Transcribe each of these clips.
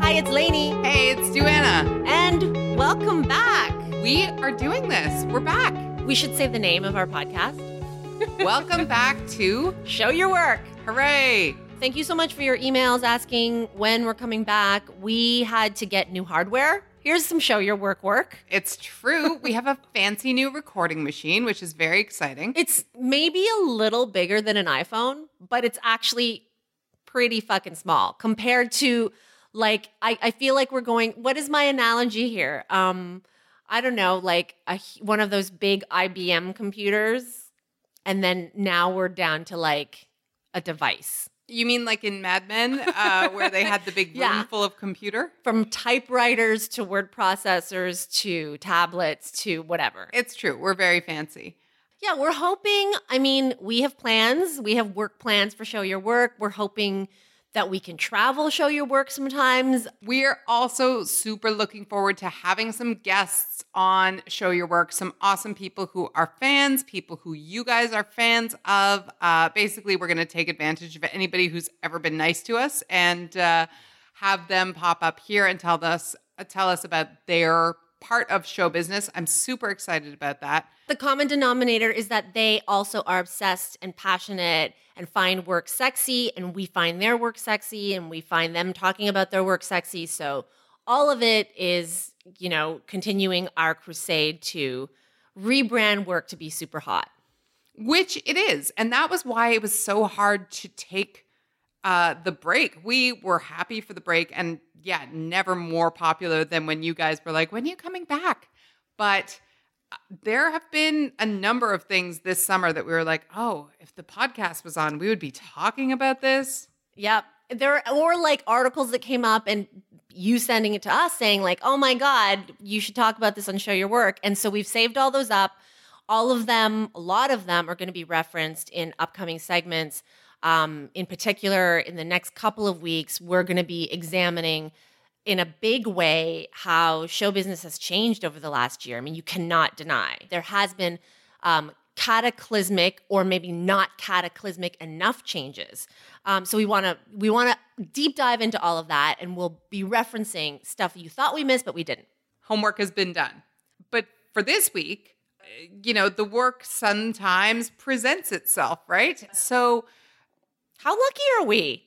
Hi, it's Lainey, Hey, it's Duana. and welcome back. We are doing this. We're back. We should say the name of our podcast. Welcome back to Show your work. Hooray! Thank you so much for your emails asking when we're coming back. We had to get new hardware. Here's some show your work work. It's true. we have a fancy new recording machine, which is very exciting. It's maybe a little bigger than an iPhone, but it's actually pretty fucking small compared to like I, I feel like we're going what is my analogy here? Um I don't know, like a, one of those big IBM computers and then now we're down to like a device. You mean like in Mad Men, uh, where they had the big room Yeah. full of computer? From typewriters to word processors to tablets to whatever. It's true. We're very fancy. Yeah, we're hoping. I mean, we have plans. We have work plans for Show Your Work. We're hoping that we can travel Show Your Work sometimes. We're also super looking forward to having some guests on Show Your Work, some awesome people who are fans, people who you guys are fans of. Uh, basically, we're going to take advantage of anybody who's ever been nice to us and uh, have them pop up here and tell us uh, tell us about their part of show business. I'm super excited about that. The common denominator is that they also are obsessed and passionate and find work sexy, and we find their work sexy, and we find them talking about their work sexy. So, all of it is, you know, continuing our crusade to rebrand work to be super hot. which it is and that was why it was so hard to take uh the break we were happy for the break and yeah never more popular than when you guys were like when are you coming back but uh, there have been a number of things this summer that we were like oh if the podcast was on we would be talking about this Yep. There or like articles that came up and you sending it to us saying like, "Oh my god, you should talk about this on Show Your Work." And so we've saved all those up. All of them, a lot of them are going to be referenced in upcoming segments. Um, in particular, in the next couple of weeks, we're going to be examining in a big way how show business has changed over the last year. I mean, you cannot deny there has been um, cataclysmic or maybe not cataclysmic enough changes. Um, so we want to we want to deep dive into all of that, and we'll be referencing stuff you thought we missed but we didn't. homework has been done but for this week uh, you know the work sometimes presents itself right so How lucky are we?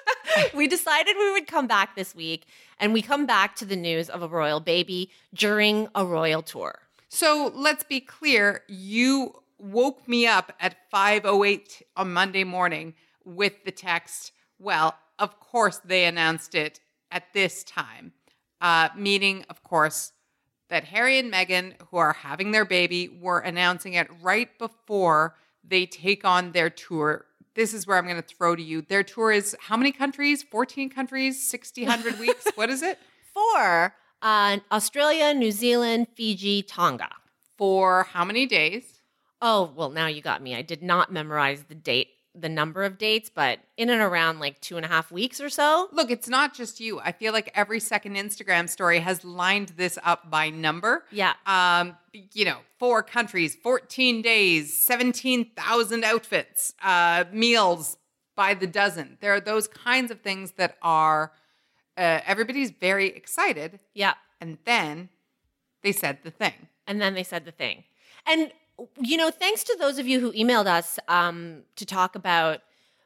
we decided we would come back this week, and we come back to the news of a royal baby during a royal tour. So let's be clear. You woke me up at 5:08 on Monday morning with the text. Well, of course they announced it at this time, uh, meaning, of course, that Harry and Meghan, who are having their baby, were announcing it right before they take on their tour. This is where I'm going to throw to you. Their tour is how many countries? 14 countries, 60, 100 weeks. What is it? Four uh, Australia, New Zealand, Fiji, Tonga. For how many days? Oh, well, now you got me. I did not memorize the date, the number of dates, but in and around like two and a half weeks or so. Look, it's not just you. I feel like every second Instagram story has lined this up by number. Yeah. Um, you know, four countries, 14 days, 17,000 outfits, uh, meals by the dozen. There are those kinds of things that are, uh, everybody's very excited. Yeah. And then they said the thing. And then they said the thing. And, you know, thanks to those of you who emailed us um, to talk about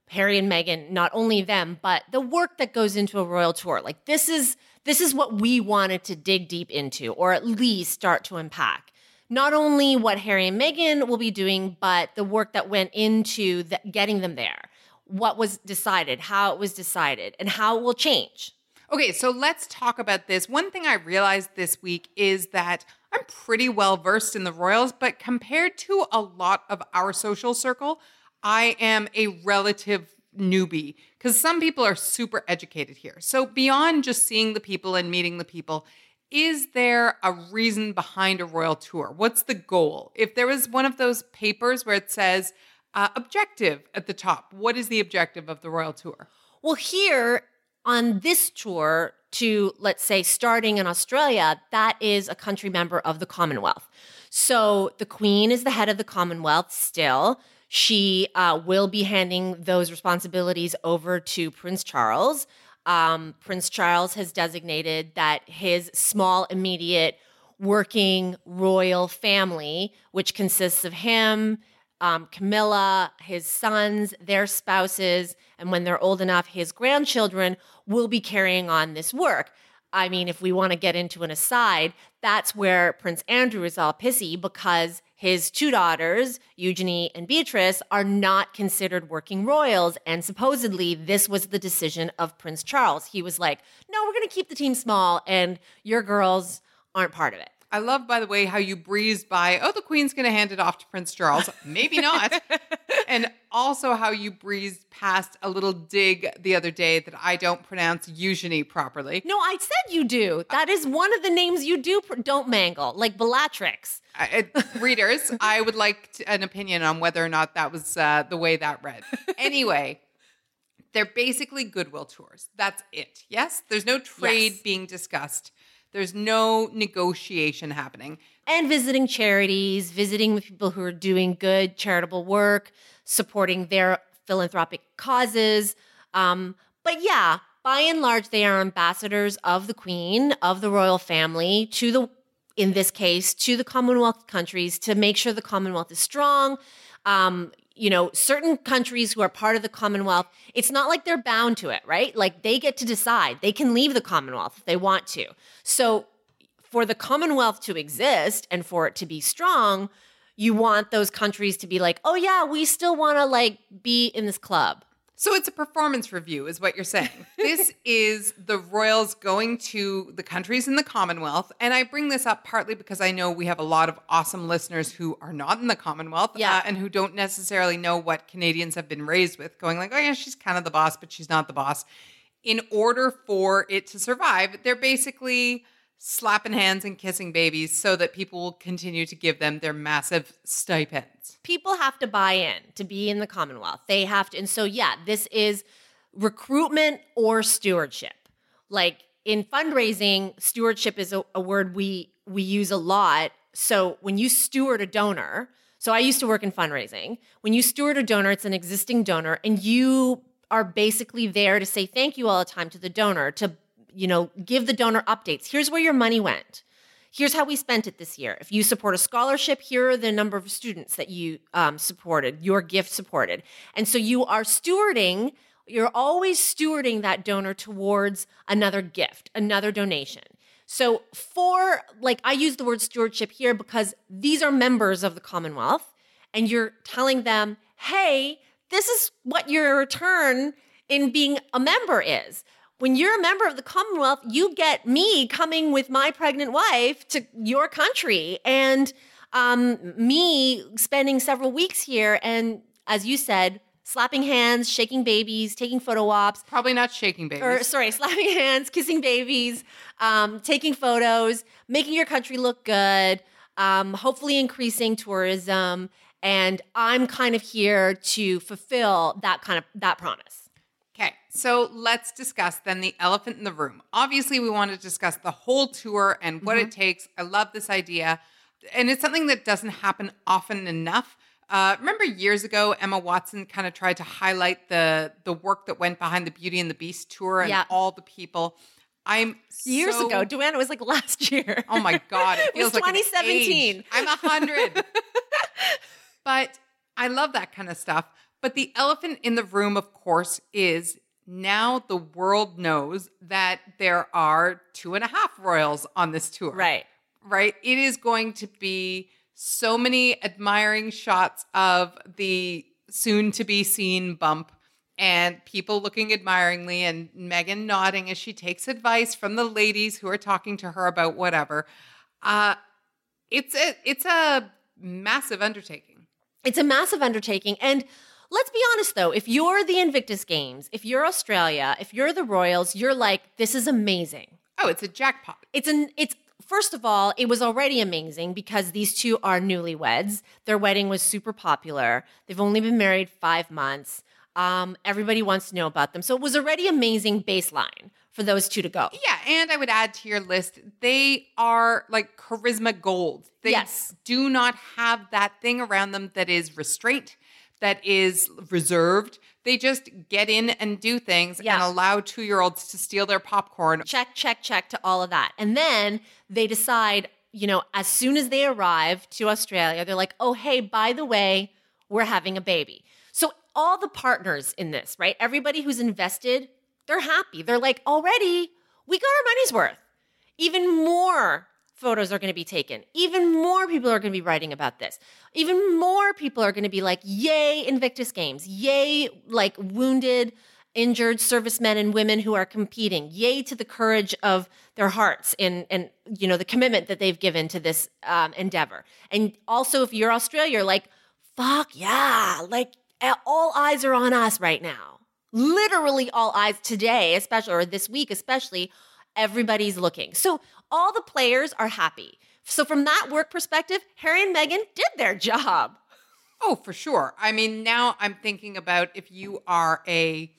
Harry and Meghan, not only them, but the work that goes into a royal tour. Like this is this is what we wanted to dig deep into, or at least start to unpack. Not only what Harry and Meghan will be doing, but the work that went into the, getting them there. What was decided, how it was decided, and how it will change. Okay, so let's talk about this. One thing I realized this week is that I'm pretty well versed in the royals, but compared to a lot of our social circle, I am a relative newbie because some people are super educated here. So, beyond just seeing the people and meeting the people, is there a reason behind a royal tour? What's the goal? If there was one of those papers where it says uh, objective at the top, what is the objective of the royal tour? Well, here on this tour to, let's say, starting in Australia, that is a country member of the Commonwealth. So the Queen is the head of the Commonwealth still. She uh, will be handing those responsibilities over to Prince Charles. Um, Prince Charles has designated that his small, immediate, working royal family, which consists of him, um, Camilla, his sons, their spouses, and when they're old enough, his grandchildren will be carrying on this work. I mean, if we want to get into an aside, that's where Prince Andrew is all pissy because his two daughters, Eugenie and Beatrice, are not considered working royals. And supposedly, this was the decision of Prince Charles. He was like, no, we're going to keep the team small, and your girls aren't part of it. I love, by the way, how you breezed by, oh, the Queen's going to hand it off to Prince Charles. Maybe not. and also how you breezed past a little dig the other day that I don't pronounce Eugenie properly. No, I said you do. That is one of the names you do pr- don't mangle, like Bellatrix. I, readers, I would like to, an opinion on whether or not that was uh, the way that read. Anyway, they're basically goodwill tours. That's it. Yes? There's no trade Yes. being discussed. There's no negotiation happening. and visiting charities, visiting with people who are doing good charitable work, supporting their philanthropic causes. Um, but yeah, by and large, they are ambassadors of the Queen, of the royal family, to the, in this case, to the Commonwealth countries to make sure the Commonwealth is strong. Um, you know, certain countries who are part of the Commonwealth, it's not like they're bound to it, right? Like they get to decide. They can leave the Commonwealth if they want to. So for the Commonwealth to exist and for it to be strong, you want those countries to be like, oh yeah, we still want to like be in this club. So it's a performance review, is what you're saying. this is the royals going to the countries in the Commonwealth. And I bring this up partly because I know we have a lot of awesome listeners who are not in the Commonwealth Yeah. uh, and who don't necessarily know what Canadians have been raised with, going like, oh, yeah, she's kind of the boss, but she's not the boss. In order for it to survive, they're basically slapping hands and kissing babies so that people will continue to give them their massive stipends. People have to buy in to be in the Commonwealth. They have to. And so, yeah, this is recruitment or stewardship. Like in fundraising, stewardship is a, a word we we use a lot. So when you steward a donor, so I used to work in fundraising. When you steward a donor, it's an existing donor, and you are basically there to say thank you all the time to the donor, to you know, give the donor updates. Here's where your money went. Here's how we spent it this year. If you support a scholarship, here are the number of students that you um, supported, your gift supported. And so you are stewarding, you're always stewarding that donor towards another gift, another donation. So, for like, I use the word stewardship here because these are members of the Commonwealth, and you're telling them, hey, this is what your return in being a member is. When you're a member of the Commonwealth, you get me coming with my pregnant wife to your country and um, me spending several weeks here. And as you said, slapping hands, shaking babies, taking photo ops, Probably not shaking babies. or sorry, slapping hands, kissing babies, um, taking photos, making your country look good, um, hopefully increasing tourism. And I'm kind of here to fulfill that kind of that promise. Okay, so let's discuss then the elephant in the room. Obviously, we want to discuss the whole tour and what it takes. I love this idea. And it's something that doesn't happen often enough. Uh, remember years ago, Emma Watson kind of tried to highlight the the work that went behind the Beauty and the Beast tour and Yeah. all the people. I'm Years so- ago, it was like last year. Oh my god, it It was feels like an 2017. age. I'm a hundred. but I love that kind of stuff. But the elephant in the room, of course, is now the world knows that there are two and a half royals on this tour. Right. Right. It is going to be so many admiring shots of the soon to be seen bump and people looking admiringly and Meghan nodding as she takes advice from the ladies who are talking to her about whatever. Uh, It's a it's a massive undertaking. It's a massive undertaking. And let's be honest though, if you're the Invictus Games, if you're Australia, if you're the Royals, you're like, this is amazing. Oh, it's a jackpot. It's an it's first of all, it was already amazing because these two are newlyweds. Their wedding was super popular. They've only been married five months. Um, everybody wants to know about them. So it was already amazing baseline for those two to go. Yeah, and I would add to your list, they are like charisma gold. They Yes. do not have that thing around them that is restraint, that is reserved. They just get in and do things Yeah. and allow two year olds to steal their popcorn. check, check, check to all of that. And then they decide, you know, as soon as they arrive to Australia, they're like, oh, hey, by the way, we're having a baby. So all the partners in this, right? Everybody who's invested, they're happy. They're like, already, we got our money's worth. Even more photos are going to be taken. Even more people are going to be writing about this. Even more people are going to be like, yay, Invictus Games. Yay, like wounded, injured servicemen and women who are competing. Yay to the courage of their hearts and, and you know, the commitment that they've given to this um, endeavor. And also, if you're Australia, you're like, fuck yeah, like all eyes are on us right now. Literally all eyes today, especially, or this week, especially, everybody's looking. So all the players are happy. So from that work perspective, Harry and Meghan did their job. Oh, for sure. I mean, now I'm thinking about if you are a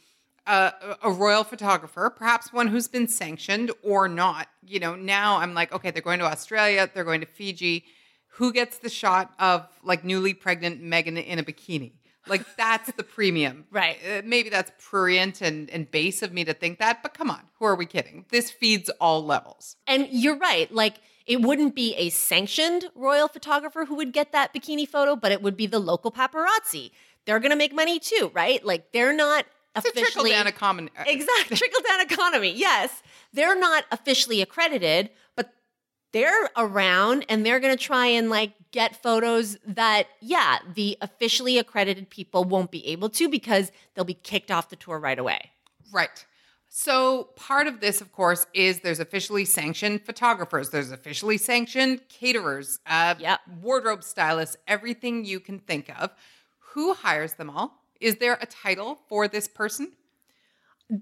a, royal photographer, perhaps one who's been sanctioned or not. You know, now I'm like, okay, they're going to Australia, they're going to Fiji. Who gets the shot of like newly pregnant Meghan in a bikini? Like that's the premium, Right. Uh, maybe that's prurient and and base of me to think that, but come on, who are we kidding? This feeds all levels. And you're right. Like it wouldn't be a sanctioned royal photographer who would get that bikini photo, but it would be the local paparazzi. They're going to make money too, right? Like they're not officially It's a trickle down economy. Exactly. Trickle down economy. Yes. They're not officially accredited, they're around and they're going to try and like get photos that, yeah, the officially accredited people won't be able to because they'll be kicked off the tour right away. Right. So part of this, of course, is there's officially sanctioned photographers, there's officially sanctioned caterers, uh, Yep. wardrobe stylists, everything you can think of. Who hires them all? Is there a title for this person?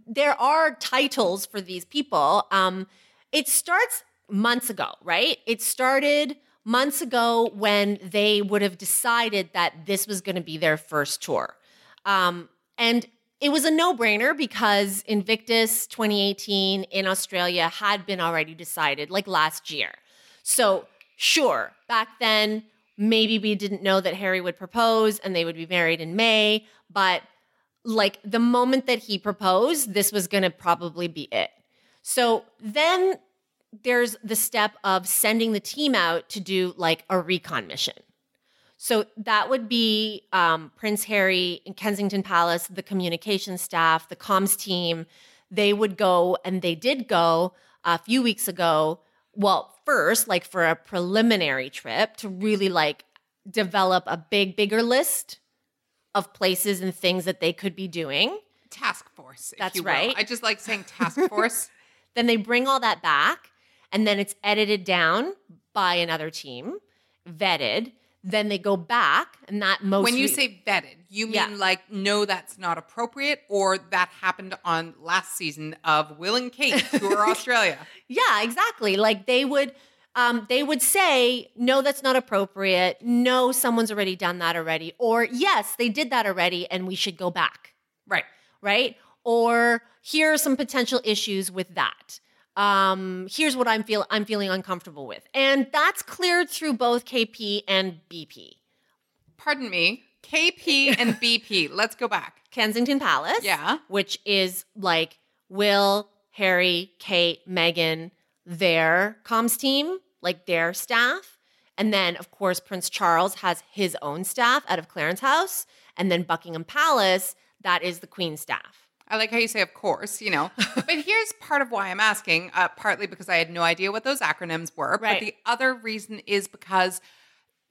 there are titles for these people. Um, it starts months ago, right? It started months ago when they would have decided that this was going to be their first tour. Um, and it was a no brainer because Invictus 2018 in Australia had been already decided like last year. So, sure, back then, maybe we didn't know that Harry would propose and they would be married in May, but like the moment that he proposed, this was going to probably be it. So then there's the step of sending the team out to do like a recon mission. So that would be um, Prince Harry in Kensington Palace, the communication staff, the comms team. They would go, and they did go a few weeks ago. Well, first, like for a preliminary trip to really like develop a big, bigger list of places and things that they could be doing. Task force. That's right. I just like saying task force. Then they bring all that back, and then it's edited down by another team, vetted. Then they go back, and that most when you re- say vetted, you mean Yeah. like, no, that's not appropriate, or that happened on last season of Will and Kate, who are Australia. Yeah, exactly. Like they would um, they would say, no, that's not appropriate. No, someone's already done that already. Or yes, they did that already and we should go back. Right. Right. Or here are some potential issues with that. Um, here's what I'm feel I'm feeling uncomfortable with. And that's cleared through both KP and BP. Pardon me. KP and BP. Let's go back. Kensington Palace. Yeah. Which is like Will, Harry, Kate, Meghan, their comms team, like their staff. And then, of course, Prince Charles has his own staff out of Clarence House. And then Buckingham Palace, that is the Queen's staff. I like how you say, of course, you know. but here's part of why I'm asking, uh, partly because I had no idea what those acronyms were. Right. But the other reason is because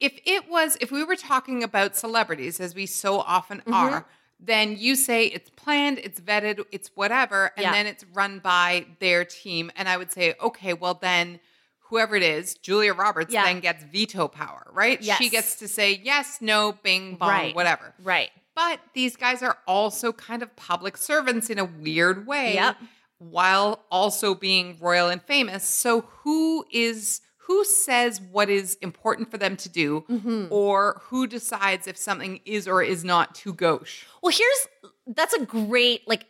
if it was, if we were talking about celebrities, as we so often Mm-hmm. are, then you say it's planned, it's vetted, it's whatever, and Yeah. then it's run by their team. And I would say, okay, well, then whoever it is, Julia Roberts, Yeah. then gets veto power, right? Yes. She gets to say yes, no, bing, bong, Right. whatever. Right. But these guys are also kind of public servants in a weird way. Yep. While also being royal and famous. So who is who says what is important for them to do Mm-hmm. or who decides if something is or is not too gauche? Well, here's that's a great like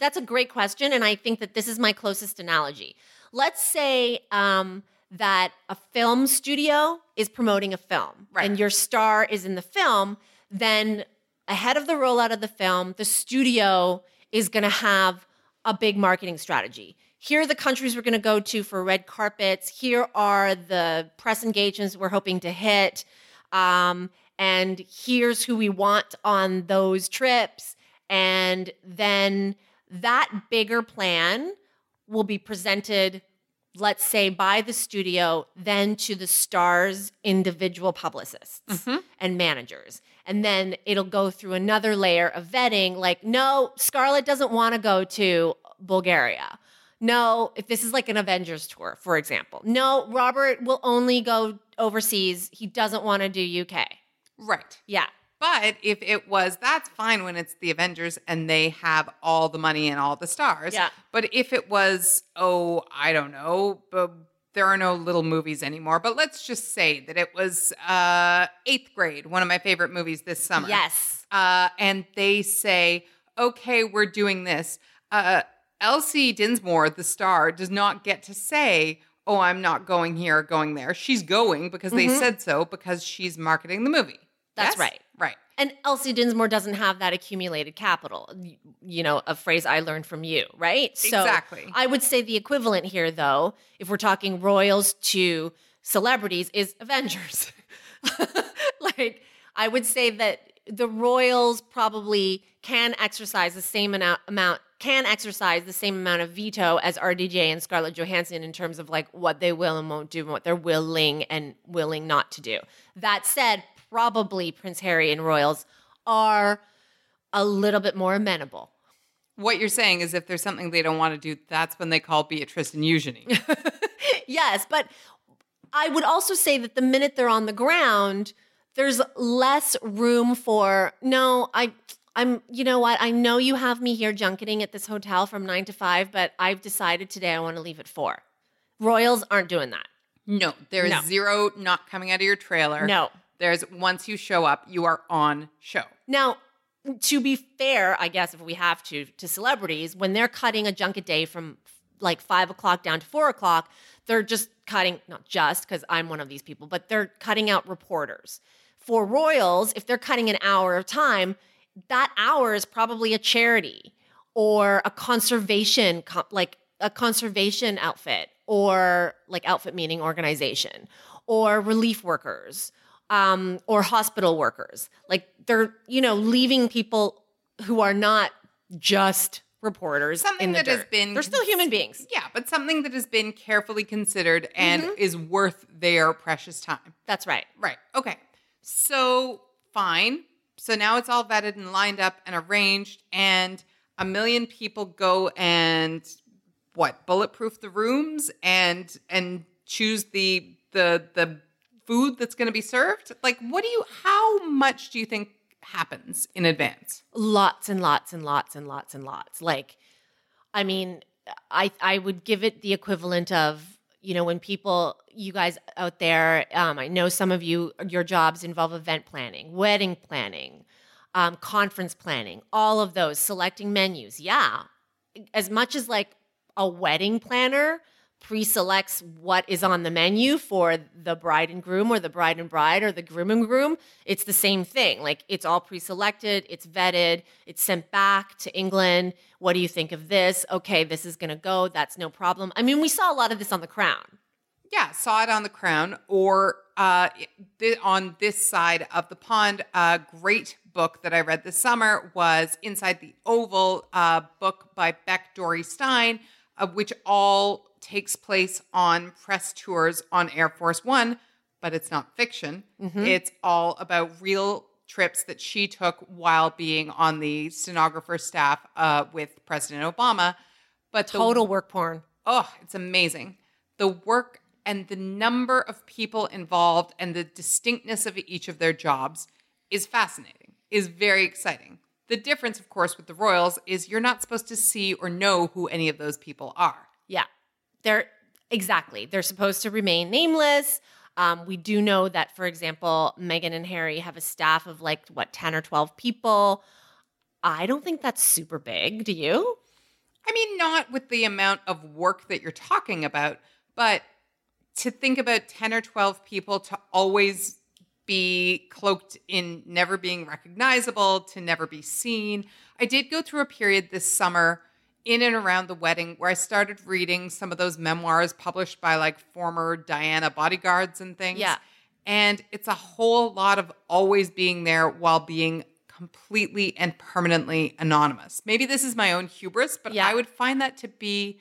that's a great question, and I think that this is my closest analogy. Let's say um, that a film studio is promoting a film, Right. and your star is in the film. Then ahead of the rollout of the film, the studio is going to have a big marketing strategy. Here are the countries we're going to go to for red carpets. Here are the press engagements we're hoping to hit. Um, and here's who we want on those trips. And then that bigger plan will be presented, let's say, by the studio, then to the star's individual publicists and managers. And then it'll go through another layer of vetting like, no, Scarlett doesn't want to go to Bulgaria. No, if this is like an Avengers tour, for example. No, Robert will only go overseas. He doesn't want to do UK. Right. Yeah. But if it was, that's fine when it's the Avengers and they have all the money and all the stars. Yeah. But if it was, oh, I don't know, there are no little movies anymore. But let's just say that it was uh, eighth grade, one of my favorite movies this summer. Yes. Uh, and they say, okay, we're doing this. Uh, Elsie Dinsmore, the star, does not get to say, oh, I'm not going here or going there. She's going because they said so because she's marketing the movie. Mm-hmm. That's Yes? right. Right. And Elsie Dinsmore doesn't have that accumulated capital. You know, a phrase I learned from you, right? So Exactly. I would say the equivalent here, though, if we're talking royals to celebrities, is Avengers. like, I would say that the royals probably can exercise the same amount, amount can exercise the same amount of veto as RDJ and Scarlett Johansson in terms of like what they will and won't do and what they're willing and willing not to do. That said, probably Prince Harry and royals are a little bit more amenable. What you're saying is if there's something they don't want to do, that's when they call Beatrice and Eugenie. yes, but I would also say that the minute they're on the ground, there's less room for no, I I'm you know what? I know you have me here junketing at this hotel from 9 to 5, but I've decided today I want to leave at 4. Royals aren't doing that. no, there's No. zero not coming out of your trailer. No. There's once you show up, you are on show. Now, to be fair, I guess if we have to, to celebrities, when they're cutting a junket day from like five o'clock down to four o'clock, they're just cutting, not just because I'm one of these people, but they're cutting out reporters. For royals, if they're cutting an hour of time, that hour is probably a charity or a conservation, like a conservation outfit or like outfit meaning organization or relief workers um, or hospital workers. Like they're, you know, leaving people who are not just reporters Something that has been They're still human beings. Yeah, but something that has been carefully considered and Mm-hmm. is worth their precious time. That's right. Right. Okay. So fine. So now it's all vetted and lined up and arranged, and a million people go and what bulletproof the rooms and and choose the the the food that's going to be served. Like, what do you? How much do you think happens in advance? Lots and lots and lots and lots and lots. Like, I mean, I I would give it the equivalent of you know when people you guys out there um, i know some of you your jobs involve event planning wedding planning um, conference planning all of those selecting menus yeah as much as like a wedding planner pre-selects what is on the menu for the bride and groom or the bride and bride or the groom and groom it's the same thing. Like it's all pre-selected it's vetted it's sent back to england. What do you think of this? Okay this is going to go that's no problem. I mean we saw a lot of this on the crown. Yeah, saw it on the crown or uh, th- on this side of the pond. A great book that I read this summer was Inside the Oval, a book by Beck Dorey-Stein, uh, which all takes place on press tours on Air Force One, but it's not fiction. It's all about real trips that she took while being on the stenographer staff uh, with President Obama. But the total work porn Oh, it's amazing. The work and the number of people involved and the distinctness of each of their jobs is fascinating, is very exciting. The difference, of course, with the royals is you're not supposed to see or know who any of those people are. Yeah. They're exactly. They're supposed to remain nameless. Um, we do know that, for example, Meghan and Harry have a staff of like what, 10 or 12 people. I don't think that's super big. Do you? I mean, not with the amount of work that you're talking about, but to think about 10 or 12 people to always be cloaked in never being recognizable, to never be seen. I did go through a period this summer in and around the wedding where I started reading some of those memoirs published by like former Diana bodyguards and things. Yeah. And it's a whole lot of always being there while being completely and permanently anonymous. Maybe this is my own hubris, but Yeah. I would find that to be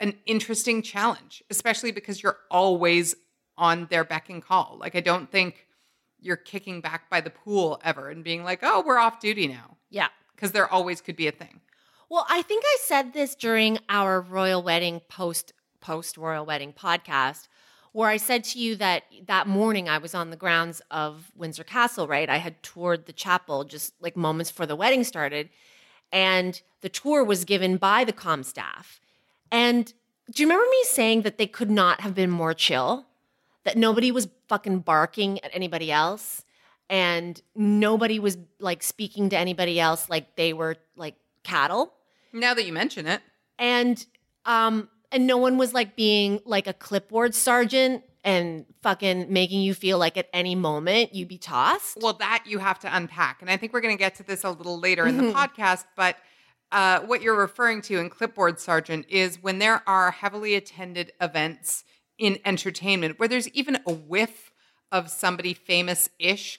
an interesting challenge, especially because you're always on their beck and call. Like, I don't think you're kicking back by the pool ever and being like, oh, we're off duty now. Yeah. Because there always could be a thing. Well, I think I said this during our royal wedding post post royal wedding podcast where I said to you that that morning I was on the grounds of Windsor Castle, right? I had toured the chapel just like moments before the wedding started and the tour was given by the com staff. And do you remember me saying that they could not have been more chill? That nobody was fucking barking at anybody else and nobody was like speaking to anybody else like they were like cattle Now that you mention it, and um and no one was like being like a clipboard sergeant and fucking making you feel like at any moment you'd be tossed. well, that you have to unpack. And I think we're going to get to this a little later in the podcast. But uh, what you're referring to in Clipboard Sergeant is when there are heavily attended events in entertainment where there's even a whiff of somebody famous ish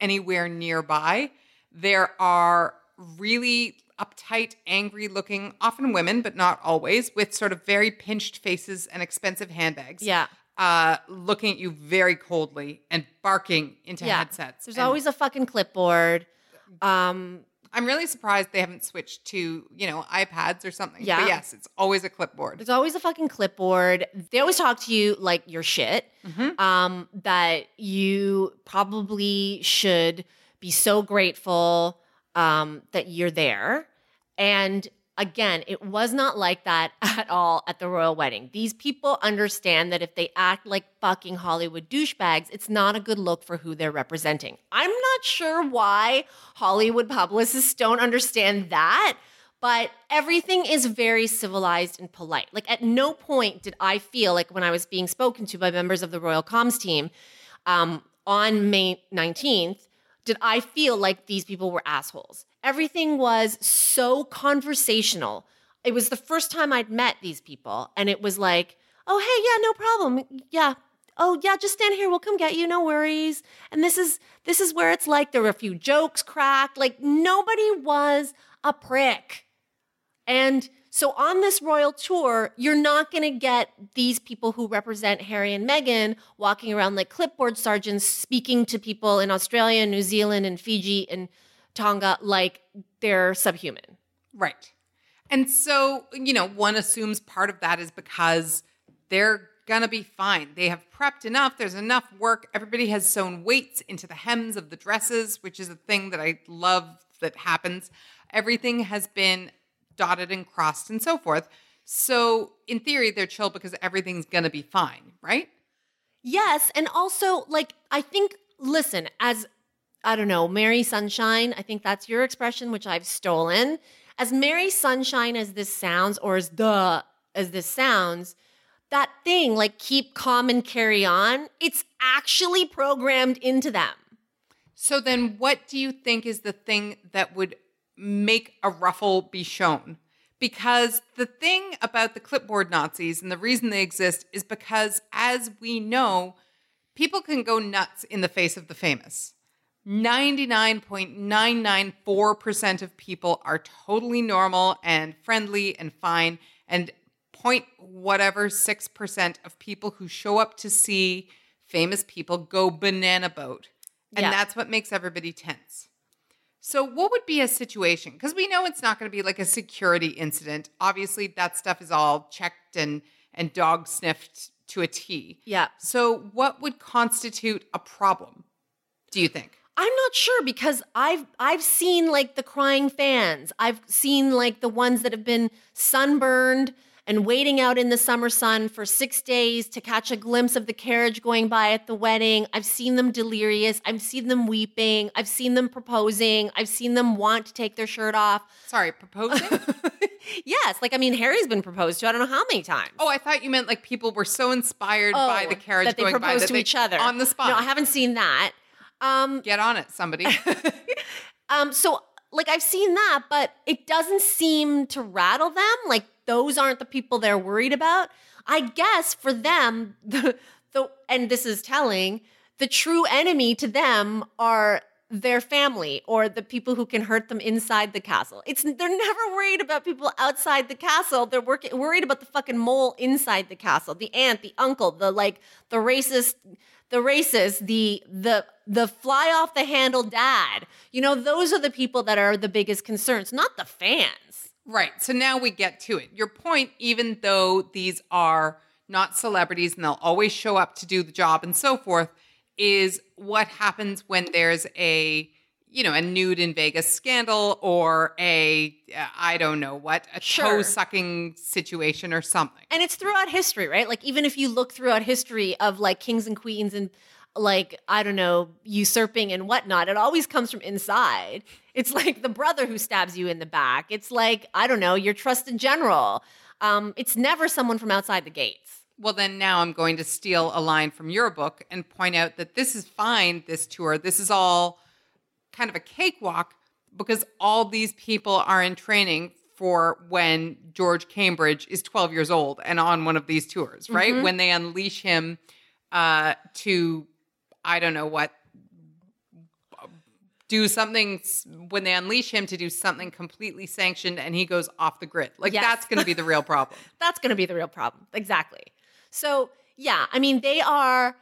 anywhere nearby, there are really uptight, angry looking, often women, but not always, with sort of very pinched faces and expensive handbags. Yeah. Uh, looking at you very coldly and barking into Yeah. headsets. There's And always a fucking clipboard. Um I'm really surprised they haven't switched to, you know, iPads or something. Yeah. But yes, it's always a clipboard. There's always a fucking clipboard. They always talk to you like you're shit. Mhm. Um, that you probably should be so grateful um, that you're there. And again, it was not like that at all at the royal wedding. These people understand that if they act like fucking Hollywood douchebags, it's not a good look for who they're representing. I'm not sure why Hollywood publicists don't understand that but everything is very civilized and polite. Like at no point did I feel like when I was being spoken to by members of the Royal Comms team um, on May 19th, did I feel like these people were assholes. Everything was so conversational. It was the first time I'd met these people, and it was like, oh, hey, yeah, no problem. Yeah. Oh yeah, just stand here. We'll come get you. No worries. And this is this is where it's like there were a few jokes cracked. Like nobody was a prick. And so on this royal tour, you're not going to get these people who represent Harry and Meghan walking around like clipboard sergeants speaking to people in Australia, New Zealand, and Fiji and Tonga like they're subhuman. Right. And so, you know, one assumes part of that is because they're going to be fine. They have prepped enough, there's enough work. Everybody has sewn weights into the hems of the dresses, which is a thing that I love that happens. Everything has been dotted and crossed and so forth. So, in theory, they're chill because everything's going to be fine, right? Yes, and also like I think listen, as I don't know, Mary Sunshine, I think that's your expression which I've stolen. As Mary Sunshine as this sounds or as the as this sounds, that thing like keep calm and carry on, it's actually programmed into them. So, then what do you think is the thing that would make a ruffle be shown? Because the thing about the clipboard Nazis and the reason they exist is because, as we know, people can go nuts in the face of the famous. 99.994% of people are totally normal and friendly and fine, and point whatever 6% of people who show up to see famous people go banana boat. And Yeah. that's what makes everybody tense. So, what would be a situation? Because we know it's not going to be like a security incident. Obviously, that stuff is all checked and and dog sniffed to a T. Yeah. So, what would constitute a problem? Do you think? I'm not sure because I've I've seen like the crying fans. I've seen like the ones that have been sunburned and waiting out in the summer sun for 6 days to catch a glimpse of the carriage going by at the wedding. I've seen them delirious. I've seen them weeping. I've seen them proposing. I've seen them want to take their shirt off. Sorry, proposing? yes, like I mean Harry's been proposed to I don't know how many times. oh, I thought you meant like people were so inspired by Oh, the carriage that they going by proposed that to they- each other on the spot. No, I haven't seen that. Um, Get on it, somebody. Um, so like I've seen that, but it doesn't seem to rattle them. Like those aren't the people they're worried about. I guess for them, the the and this is telling, the true enemy to them are their family or the people who can hurt them inside the castle. It's they're never worried about people outside the castle. They're working worried about the fucking mole inside the castle. The aunt, the uncle, the like the racist the racist, the the the fly off the handle dad. You know, those are the people that are the biggest concerns, not the fans. Right. So now we get to it. Your point, even though these are not celebrities and they'll always show up to do the job and so forth, is what happens when there's a you know a nude in Vegas scandal or a uh, I don't know what a Sure. toe sucking situation or something. And it's throughout history, right? Like even if you look throughout history of like kings and queens and like I don't know usurping and whatnot, it always comes from inside. It's like the brother who stabs you in the back. It's like I don't know your trusted general. Um, it's never someone from outside the gates. Well, then now I'm going to steal a line from your book and point out that this is fine, this tour. This is all kind of a cakewalk because all these people are in training for when George Cambridge is 12 years old and on one of these tours, right? When they unleash him uh, to, I don't know what, do something when they unleash him to do something completely sanctioned and he goes off the grid. Like Yes. that's going to be the real problem. That's going to be the real problem. Exactly. So, yeah, I mean, they are,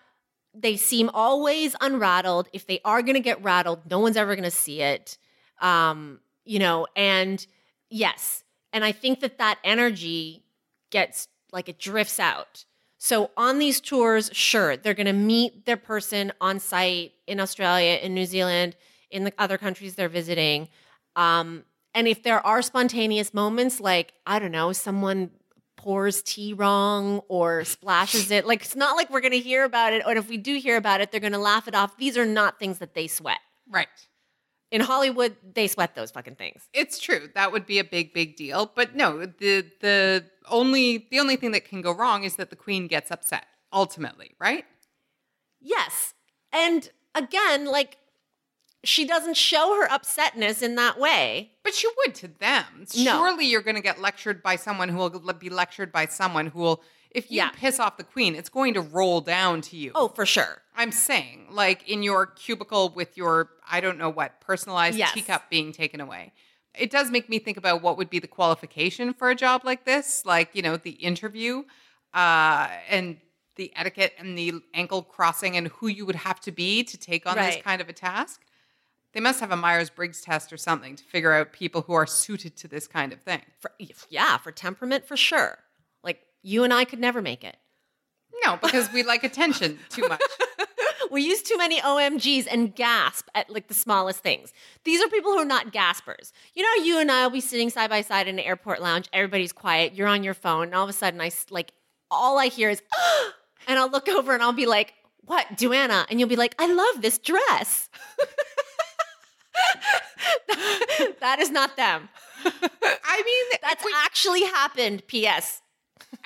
they seem always unrattled. If they are going to get rattled, no one's ever going to see it. Um, you know, and yes. And I think that that energy gets like it drifts out. So on these tours, sure, they're going to meet their person on site in Australia, in New Zealand, in the other countries they're visiting. Um, and if there are spontaneous moments, like, I don't know, someone pours tea wrong or splashes it, like, it's not like we're going to hear about it. Or if we do hear about it, they're going to laugh it off. These are not things that they sweat. Right. In Hollywood, they sweat those fucking things. It's true. That would be a big, big deal. But no, the the only the only thing that can go wrong is that the queen gets upset ultimately, right? Yes. And again, like, she doesn't show her upsetness in that way. But she would to them. No. Surely you're going to get lectured by someone who will be lectured by someone who will. If you Yeah. piss off the queen, it's going to roll down to you. Oh, for sure. I'm saying, like in your cubicle with your, I don't know what, personalized Yes. teacup being taken away. It does make me think about what would be the qualification for a job like this, like, you know, the interview uh, and the etiquette and the ankle crossing and who you would have to be to take on this kind of a task. They must have a Myers Briggs test or something to figure out people who are suited to this kind of thing. For, yeah, for temperament, for sure. Like, you and I could never make it. No, because we like attention too much. We use too many OMGs and gasp at like the smallest things. These are people who are not gaspers. You know, you and I will be sitting side by side in an airport lounge. Everybody's quiet. You're on your phone, and all of a sudden, I like all I hear is, and I'll look over and I'll be like, "What, Duana?" And you'll be like, "I love this dress." that is not them. I mean, That's actually happened. P.S.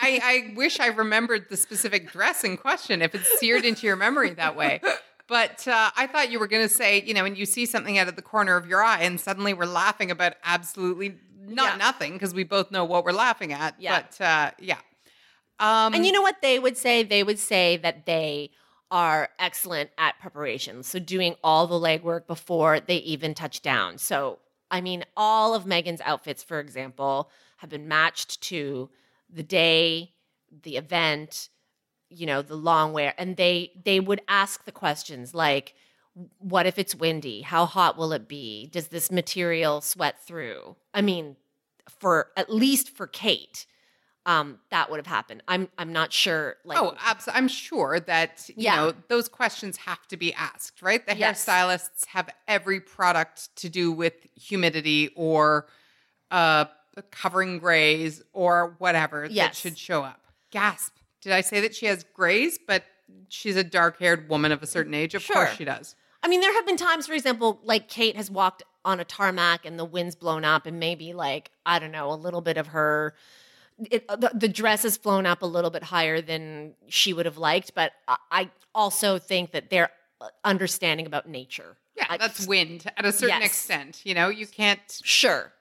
I, I wish I remembered the specific dress in question if it's seared into your memory that way. But uh, I thought you were going to say, you know, when you see something out of the corner of your eye and suddenly we're laughing about absolutely not Yeah. nothing because we both know what we're laughing at. Yeah. But uh, yeah. Um, And you know what they would say? They would say that they are excellent at preparation. So doing all the legwork before they even touch down. So, I mean, all of Meghan's outfits, for example, have been matched to the day, the event, you know, the long wear. And they they would ask the questions like, what if it's windy? How hot will it be? Does this material sweat through? I mean, for at least for Kate um, that would have happened. I'm I'm not sure. Like, oh, abs- I'm sure that you Yeah. know those questions have to be asked, right? The Yes. hairstylists have every product to do with humidity or uh, covering grays or whatever that should show up. Gasp! Did I say that she has grays? But she's a dark-haired woman of a certain age. Of course, she does. I mean, there have been times, for example, like Kate has walked on a tarmac and the wind's blown up, and maybe like I don't know, a little bit of her. It, uh, the, the dress has flown up a little bit higher than she would have liked, but I, also think that they're uh, understanding about nature. Yeah, I- that's wind at a certain Yes. extent. You know, you can't Sure.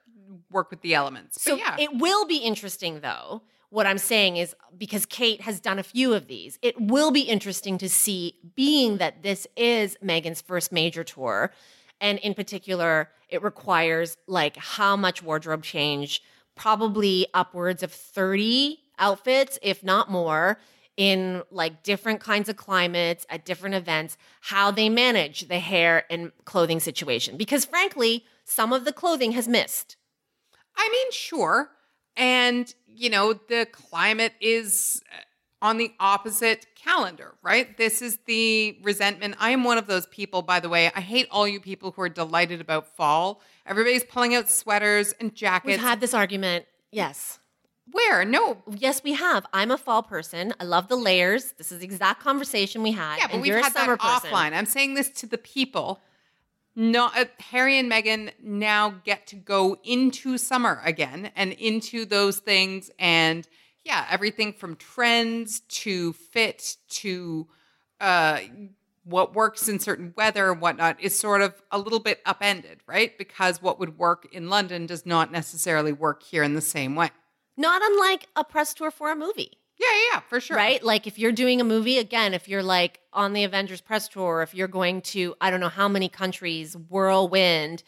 work with the elements. So but yeah, it will be interesting, though. What I'm saying is because Kate has done a few of these, it will be interesting to see, being that this is Meghan's first major tour. And in particular, it requires like how much wardrobe change, probably upwards of 30 outfits, if not more, in like different kinds of climates at different events, how they manage the hair and clothing situation. Because frankly, some of the clothing has missed. I mean, sure. And, you know, the climate is uh, on the opposite calendar, right? This is the resentment. I am one of those people, by the way. I hate all you people who are delighted about fall. Everybody's pulling out sweaters and jackets. We've had this argument. Yes. Where? No. Yes, we have. I'm a fall person. I love the layers. This is the exact conversation we had. Yeah, but and we've had that person. offline. I'm saying this to the people. No, uh, Harry and Meghan now get to go into summer again and into those things. And yeah, everything from trends to fit to uh, what works in certain weather and whatnot is sort of a little bit upended, right? Because what would work in London does not necessarily work here in the same way. Not unlike a press tour for a movie. Yeah, yeah, yeah, for sure. Right? Like if you're doing a movie, again, if you're like on the Avengers press tour, if you're going to, I don't know how many countries, whirlwind,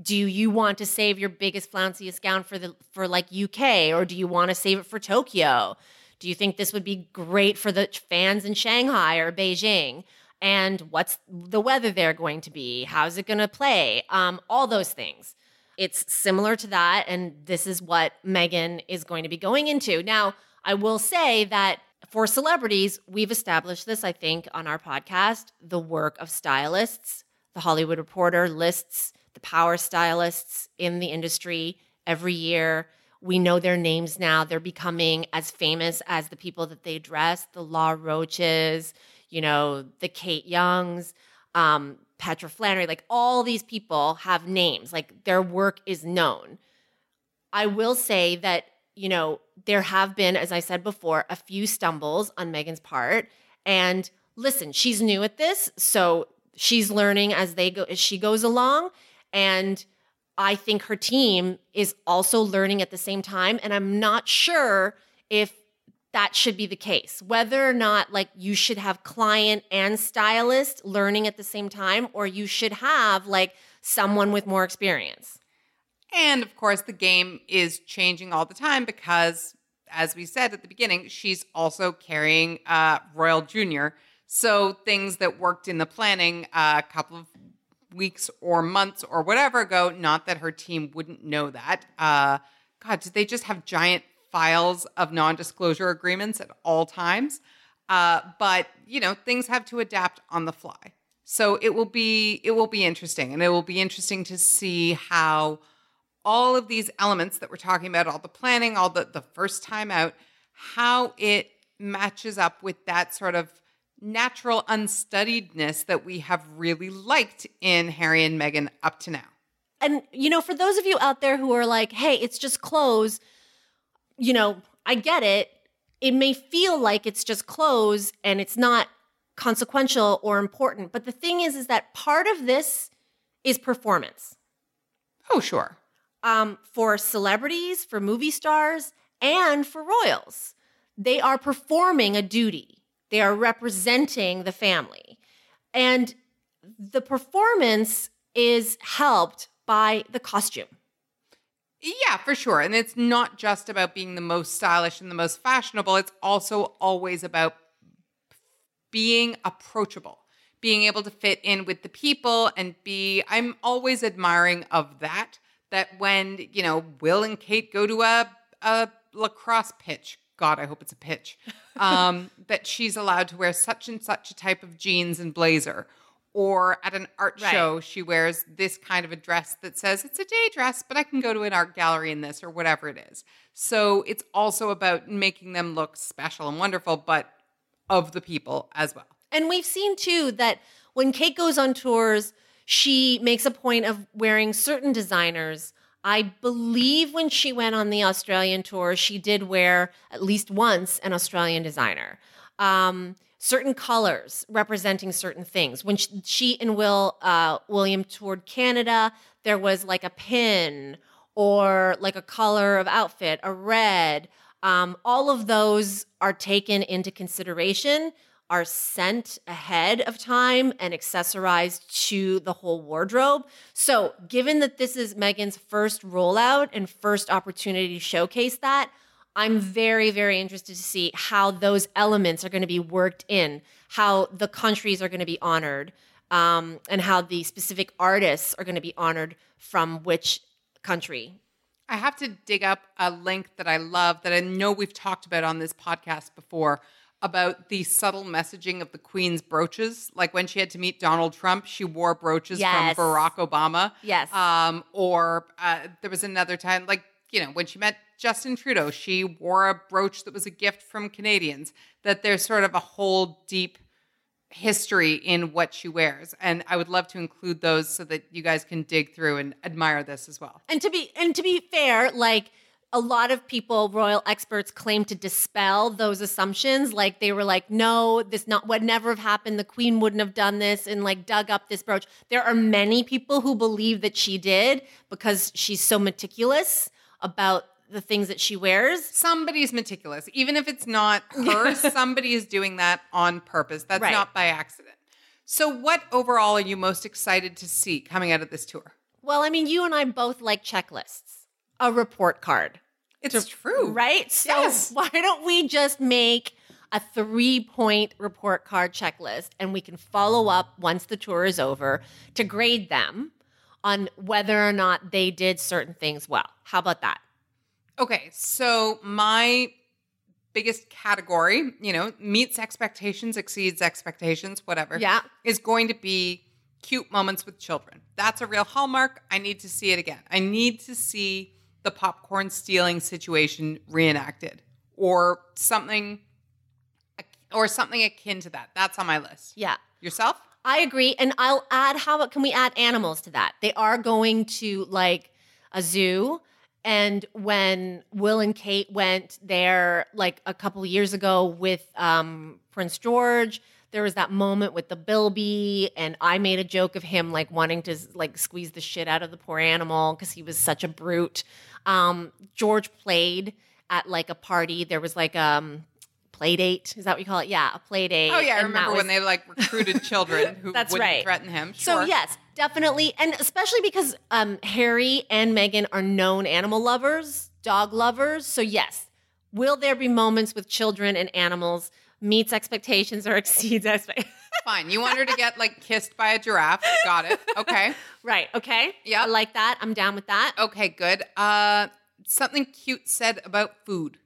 do you want to save your biggest flounciest gown for the for like UK or do you want to save it for Tokyo? Do you think this would be great for the fans in Shanghai or Beijing? And what's the weather there going to be? How's it going to play? Um, all those things. It's similar to that. And this is what Meghan is going to be going into. Now, I will say that for celebrities, we've established this, I think, on our podcast the work of stylists. The Hollywood Reporter lists the power stylists in the industry every year. We know their names now. They're becoming as famous as the people that they dress the Law Roaches, you know, the Kate Youngs, um, Petra Flannery. Like all these people have names, like their work is known. I will say that, you know, there have been, as I said before, a few stumbles on Meghan's part. And listen, she's new at this. So she's learning as they go as she goes along. And I think her team is also learning at the same time. And I'm not sure if that should be the case. Whether or not like you should have client and stylist learning at the same time, or you should have like someone with more experience. And of course, the game is changing all the time because, as we said at the beginning, she's also carrying uh, Royal Junior. So things that worked in the planning uh, a couple of weeks or months or whatever ago, not that her team wouldn't know that. Uh, God, did they just have giant files of non disclosure agreements at all times? Uh, but you know, things have to adapt on the fly. So it will be it will be interesting, and it will be interesting to see how all of these elements that we're talking about, all the planning, all the the first time out, how it matches up with that sort of natural unstudiedness that we have really liked in Harry and Meghan up to now. And, you know, for those of you out there who are like, hey, it's just clothes, you know, I get it. It may feel like it's just clothes and it's not consequential or important. But the thing is, is that part of this is performance. Oh, sure. Um, for celebrities, for movie stars, and for royals. They are performing a duty. They are representing the family. And the performance is helped by the costume. Yeah, for sure. And it's not just about being the most stylish and the most fashionable, it's also always about being approachable, being able to fit in with the people and be I'm always admiring of that that when, you know, Will and Kate go to a a lacrosse pitch, God, I hope it's a pitch, um, that she's allowed to wear such and such a type of jeans and blazer. Or at an art Right. show, she wears this kind of a dress that says it's a day dress, but I can go to an art gallery in this or whatever it is. So it's also about making them look special and wonderful, but of the people as well. And we've seen too that when Kate goes on tours, she makes a point of wearing certain designers. I believe when she went on the Australian tour, she did wear at least once an Australian designer. Um, certain colors representing certain things. When she, she and Will uh, William toured Canada, there was like a pin or like a color of outfit, a red. Um, all of those are taken into consideration, are sent ahead of time and accessorized to the whole wardrobe. So, given that this is Meghan's first rollout and first opportunity to showcase that, I'm very, very interested to see how those elements are going to be worked in, how the countries are going to be honored, um, and how the specific artists are going to be honored from which country. I have to dig up a link that I love that I know we've talked about on this podcast before about the subtle messaging of the Queen's brooches. Like when she had to meet Donald Trump, she wore brooches Yes. from Barack Obama. Yes. Um, or uh, there was another time, like, you know, when she met Justin Trudeau, she wore a brooch that was a gift from Canadians. That there's sort of a whole deep history in what she wears. And I would love to include those so that you guys can dig through and admire this as well. And to be and to be fair, like a lot of people, royal experts claim to dispel those assumptions. Like they were like, no, this not would never have happened. The queen wouldn't have done this and like dug up this brooch. There are many people who believe that she did because she's so meticulous about the things that she wears. somebody's meticulous. Even if it's not her, somebody is doing that on purpose. That's Right. not by accident. So, what overall are you most excited to see coming out of this tour? Well, I mean, you and I both like checklists. A report card. It's true. Right? So Yes. why don't we just make a three point report card checklist and we can follow up once the tour is over to grade them on whether or not they did certain things well. How about that? Okay, so my biggest category, you know, meets expectations, exceeds expectations, whatever. Yeah. Is going to be cute moments with children. That's a real hallmark. I need to see it again. I need to see the popcorn stealing situation reenacted or something or something akin to that. That's on my list. Yeah. Yourself? I agree. And I'll add how can we add animals to that? They are going to like a zoo. And when Will and Kate went there like a couple years ago with um, Prince George, there was that moment with the Bilby, and I made a joke of him like wanting to like squeeze the shit out of the poor animal because he was such a brute. Um, George played at like a party. There was like um play date. Is that what you call it? Yeah, a play date. Oh yeah, I remember when they like recruited children who That's wouldn't right. threaten him. so yes, definitely, and especially because um, Harry and Meghan are known animal lovers, dog lovers. So yes, will there be moments with children and animals meets expectations or exceeds expectations? Fine. You want her to get like kissed by a giraffe. Got it. Okay. right. Okay. Yeah. I like that. I'm down with that. Okay, good. Uh something cute said about food.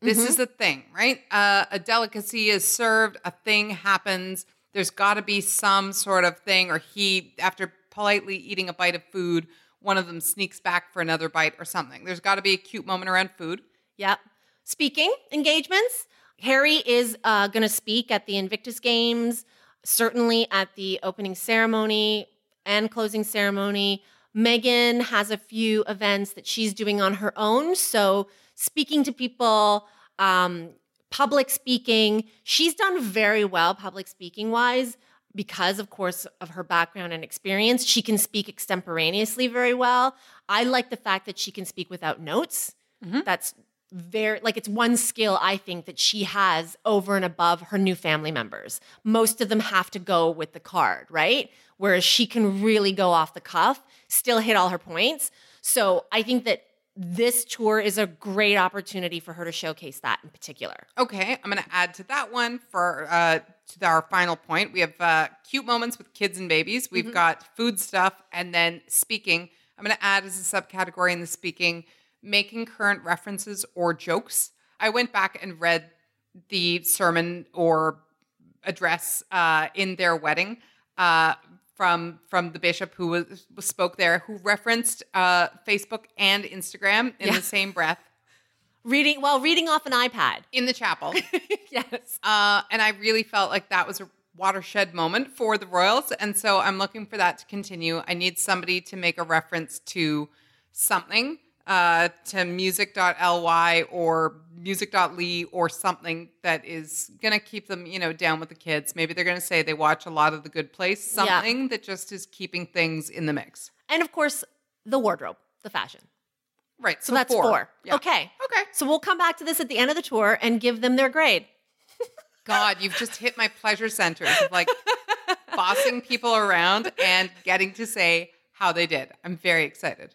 This Mm-hmm. is the thing, right? Uh, a delicacy is served, a thing happens. There's got to be some sort of thing, or he, after politely eating a bite of food, one of them sneaks back for another bite or something. There's got to be a cute moment around food. Yep. Speaking engagements, Harry is uh, going to speak at the Invictus Games, certainly at the opening ceremony and closing ceremony. Meghan has a few events that she's doing on her own. So, speaking to people, um, public speaking, she's done very well public speaking wise because, of course, of her background and experience. She can speak extemporaneously very well. I like the fact that she can speak without notes. Mm-hmm. That's very like it's one skill I think that she has over and above her new family members. Most of them have to go with the card, right? Whereas she can really go off the cuff, still hit all her points. So I think that this tour is a great opportunity for her to showcase that in particular. Okay, I'm going to add to that one for uh, to our final point. We have uh, cute moments with kids and babies. We've got food stuff, and then speaking. I'm going to add as a subcategory in the speaking, making current references or jokes. I went back and read the sermon or address uh, in their wedding uh, from from the bishop who was, spoke there, who referenced uh, Facebook and Instagram in Yeah. the same breath Reading while reading off an iPad. in the chapel. yes. Uh, and I really felt like that was a watershed moment for the Royals. And so I'm looking for that to continue. I need somebody to make a reference to something, uh, to music.ly or music.ly or something that is going to keep them, you know, down with the kids. Maybe they're going to say they watch a lot of The Good Place, Yeah. something that just is keeping things in the mix. And of course, the wardrobe, the fashion. Right. So, that's four. Yeah. Okay. Okay. So we'll come back to this at the end of the tour and give them their grade. God, you've just hit my pleasure centers of like bossing people around and getting to say how they did. I'm very excited.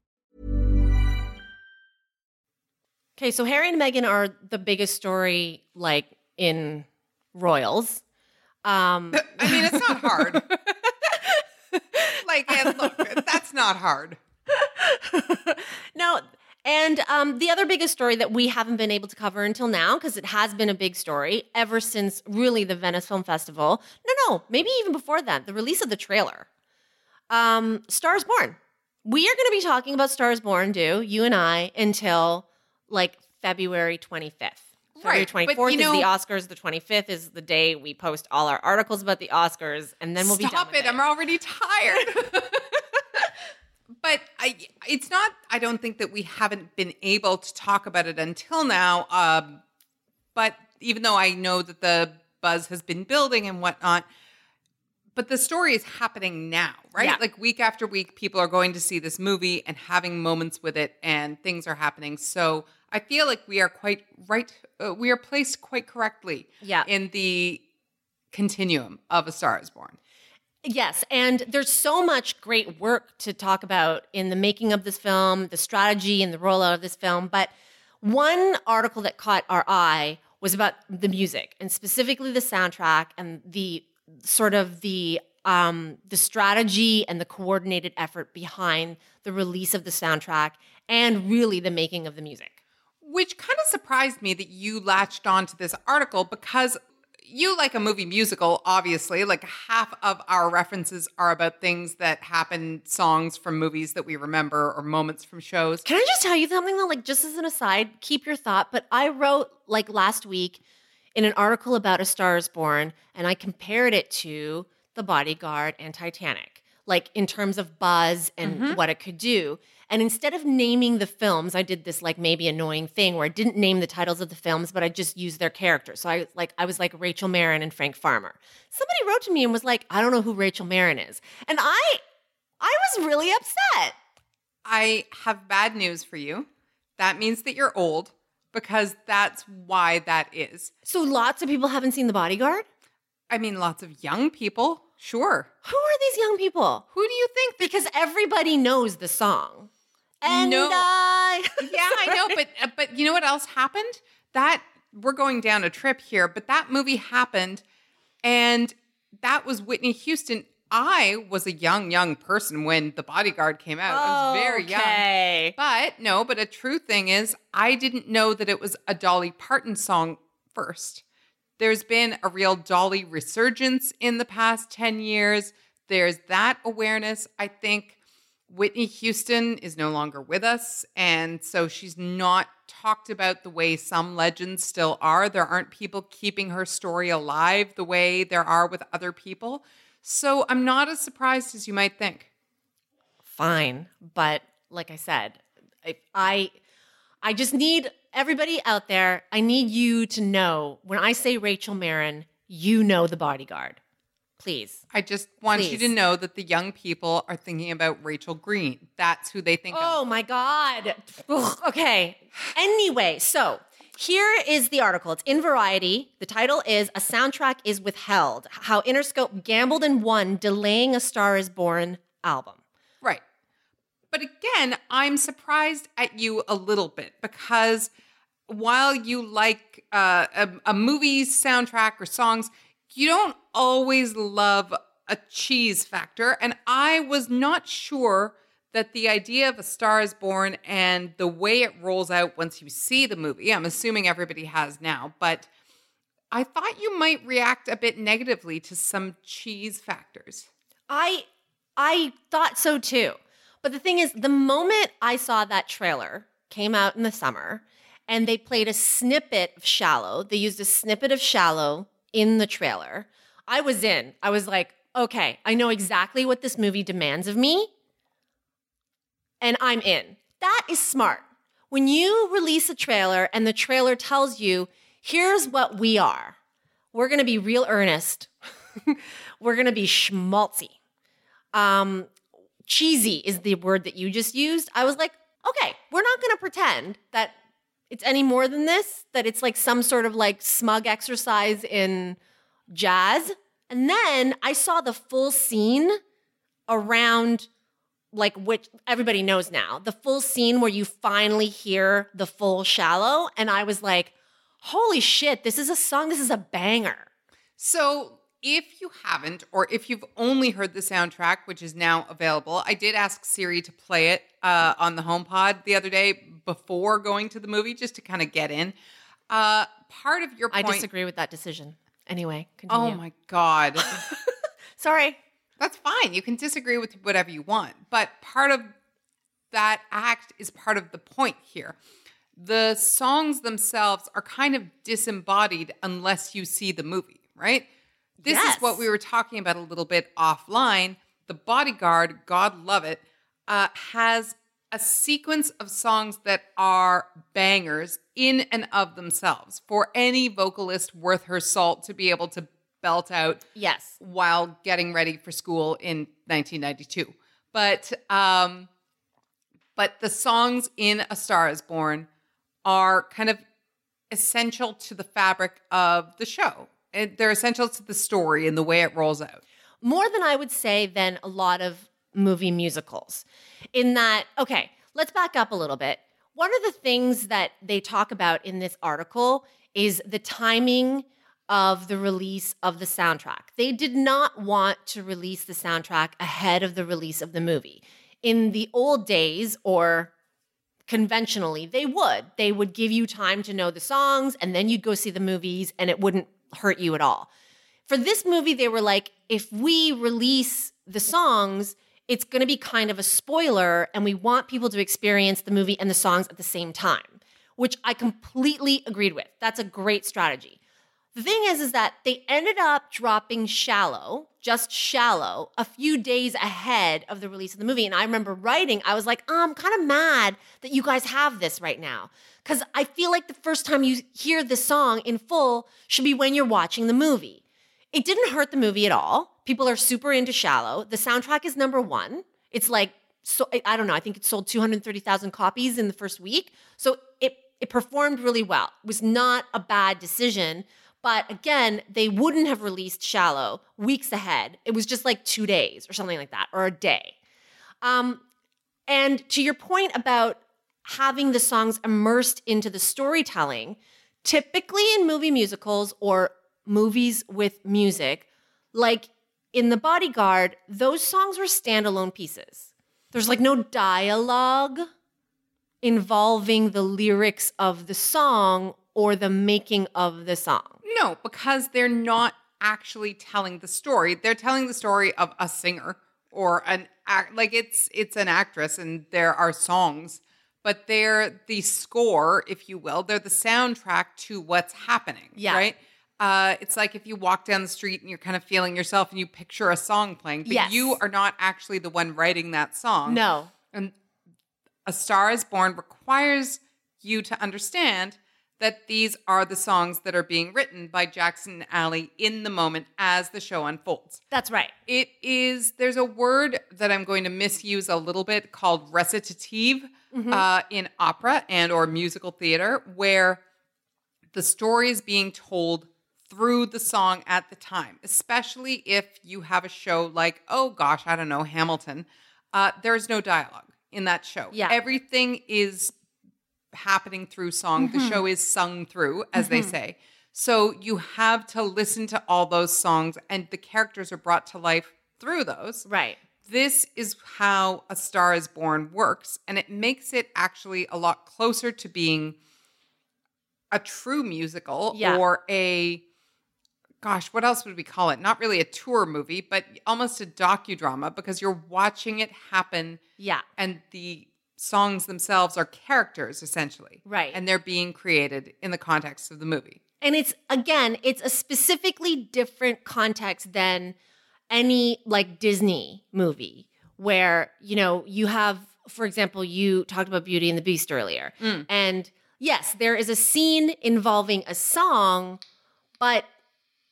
Okay, so Harry and Meghan are the biggest story like in royals. Um I mean, it's not hard. like, and look, that's not hard. no, and um, the other biggest story that we haven't been able to cover until now, because it has been a big story ever since really the Venice Film Festival. No, no, maybe even before that, the release of the trailer. Um, Stars Born. We are going to be talking about Stars Born, do you and I, until like February 25th. February Right, but 24th you is the Oscars. The 25th is the day we post all our articles about the Oscars, and then we'll be done Stop it. I'm already tired. but I, it's not, I don't think that we haven't been able to talk about it until now. Um, but even though I know that the buzz has been building and whatnot, but the story is happening now, right? Yeah. Like week after week, people are going to see this movie and having moments with it, and things are happening. So I feel like we are quite right. Uh, we are placed quite correctly Yeah. in the continuum of A Star is Born. Yes, and there's so much great work to talk about in the making of this film, the strategy and the rollout of this film. But one article that caught our eye was about the music and specifically the soundtrack and the sort of the um, the strategy and the coordinated effort behind the release of the soundtrack and really the making of the music. Which kind of surprised me that you latched on to this article because you like a movie musical, obviously. Like half of our references are about things that happen, songs from movies that we remember or moments from shows. Can I just tell you something though? Like, just as an aside, keep your thought. But I wrote like last week in an article about A Star is Born, and I compared it to The Bodyguard and Titanic, like in terms of buzz and mm-hmm. what it could do. And instead of naming the films, I did this like maybe annoying thing where I didn't name the titles of the films, but I just used their characters. So I like I was like Rachel Marron and Frank Farmer. Somebody wrote to me and was like, I don't know who Rachel Marron is. And I I was really upset. I have bad news for you. That means that you're old because that's why that is. So lots of people haven't seen The Bodyguard. I mean, lots of young people, sure. Who are these young people? Who do you think? Because everybody knows the song. And No. I yeah, I know, but uh, but you know what else happened? That we're going down a trip here, but that movie happened, and that was Whitney Houston. I was a young, young person when The Bodyguard came out. I was very young. But no, but a true thing is, I didn't know that it was a Dolly Parton song first. There's been a real Dolly resurgence in the past 10 years. There's that awareness. I think Whitney Houston is no longer with us. And so she's not talked about the way some legends still are. There aren't people keeping her story alive the way there are with other people. So I'm not as surprised as you might think. Fine, but like I said, I, I I just need everybody out there. I need you to know when I say Rachel Marron, you know the bodyguard. Please. I just want you to know that the young people are thinking about Rachel Green. That's who they think Oh of. my God. Ugh, okay. Anyway, so here is the article. It's in Variety. The title is A Soundtrack is Withheld How Interscope Gambled and Won, Delaying a Star is Born album. Right. But again, I'm surprised at you a little bit because while you like uh, a, a movie's soundtrack or songs, you don't always love a cheese factor. And I was not sure that the idea of A Star is Born and the way it rolls out once you see the movie, I'm assuming everybody has now, but I thought you might react a bit negatively to some cheese factors. I I thought so too. But the thing is, the moment I saw that trailer came out in the summer and they played a snippet of Shallow, they used a snippet of Shallow in the trailer. I was in. I was like, okay, I know exactly what this movie demands of me. And I'm in. That is smart. When you release a trailer and the trailer tells you, here's what we are, we're to be real earnest. we're to be schmaltzy um, cheesy is the word that you just used. I was like, okay, we're not to pretend that it's any more than this, that it's like some sort of like smug exercise in jazz. And then I saw the full scene around like which everybody knows now, the full scene where you finally hear the full shallow. And I was like, holy shit, this is a song, this is a banger. So, if you haven't, or if you've only heard the soundtrack, which is now available, I did ask Siri to play it uh, on the HomePod the other day before going to the movie, just to kind of get in. Uh, part of your I disagree with that decision. Anyway, continue. Oh my god, Sorry. that's fine. You can disagree with whatever you want, but part of that act is part of the point here. The songs themselves are kind of disembodied unless you see the movie, right? This Yes. is what we were talking about a little bit offline. The Bodyguard, God love it, uh, has a sequence of songs that are bangers in and of themselves for any vocalist worth her salt to be able to belt out Yes. while getting ready for school in 1992. But um, but the songs in A Star Is Born are kind of essential to the fabric of the show. And they're essential to the story and the way it rolls out. More than I would say than a lot of movie musicals. In that, okay, let's back up a little bit. One of the things that they talk about in this article is the timing of the release of the soundtrack. They did not want to release the soundtrack ahead of the release of the movie. In the old days, or conventionally, they would. They would give you time to know the songs, and then you'd go see the movies, and it wouldn't hurt you at all. For this movie, they were like, if we release the songs, it's going to be kind of a spoiler, and we want people to experience the movie and the songs at the same time, which I completely agreed with. That's a great strategy. The thing is, is that they ended up dropping Shallow, just Shallow, a few days ahead of the release of the movie. And I remember writing, I was like, oh, I'm kind of mad that you guys have this right now. Because I feel like the first time you hear the song in full should be when you're watching the movie. It didn't hurt the movie at all. People are super into Shallow. The soundtrack is number one. It's like, so I- don't know, I think it sold 230,000 copies in the first week. So it, it performed really well. It was not a bad decision. But again, they wouldn't have released Shallow weeks ahead. It was just like two days or something like that, or a day. Um, and to your point about having the songs immersed into the storytelling, typically in movie musicals or movies with music, like in The Bodyguard, those songs were standalone pieces. There's like no dialogue involving the lyrics of the song or the making of the song. No, because they're not actually telling the story. They're telling the story of a singer or an act like it's it's an actress and there are songs, but they're the score, if you will. They're the soundtrack to what's happening. Yeah. Right? Uh, it's like if you walk down the street and you're kind of feeling yourself and you picture a song playing, but Yes. you are not actually the one writing that song. No. And A Star is Born requires you to understand that these are the songs that are being written by Jackson and Ally in the moment as the show unfolds. That's right. It is, there's a word that I'm going to misuse a little bit called recitative uh, in opera and or musical theater, where the story is being told through the song at the time, especially if you have a show like, oh gosh, I don't know, Hamilton. Uh, there's no dialogue in that show. Yeah. Everything is happening through song. The show is sung through, as they say. So you have to listen to all those songs, and the characters are brought to life through those. Right. This is how A Star is Born works, and it makes it actually a lot closer to being a true musical Yeah. or a gosh, what else would we call it? Not really a tour movie, but almost a docudrama because you're watching it happen Yeah. and the songs themselves are characters essentially. Right. And they're being created in the context of the movie. And it's again, it's a specifically different context than any like Disney movie where, you know, you have, for example, you talked about Beauty and the Beast earlier. Mm. And yes, there is a scene involving a song, but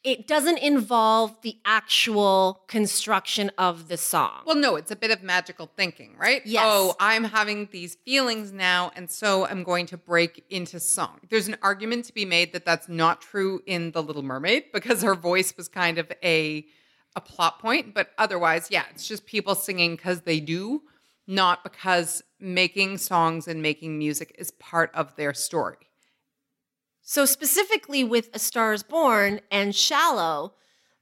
it doesn't involve the actual construction of the song. Well, no, it's a bit of magical thinking, right? Yes. Oh, I'm having these feelings now, and so I'm going to break into song. There's an argument to be made that that's not true in The Little Mermaid because her voice was kind of a a plot point, but otherwise, yeah, it's just people singing because they do, not because making songs and making music is part of their story. So specifically with A Star is Born and Shallow,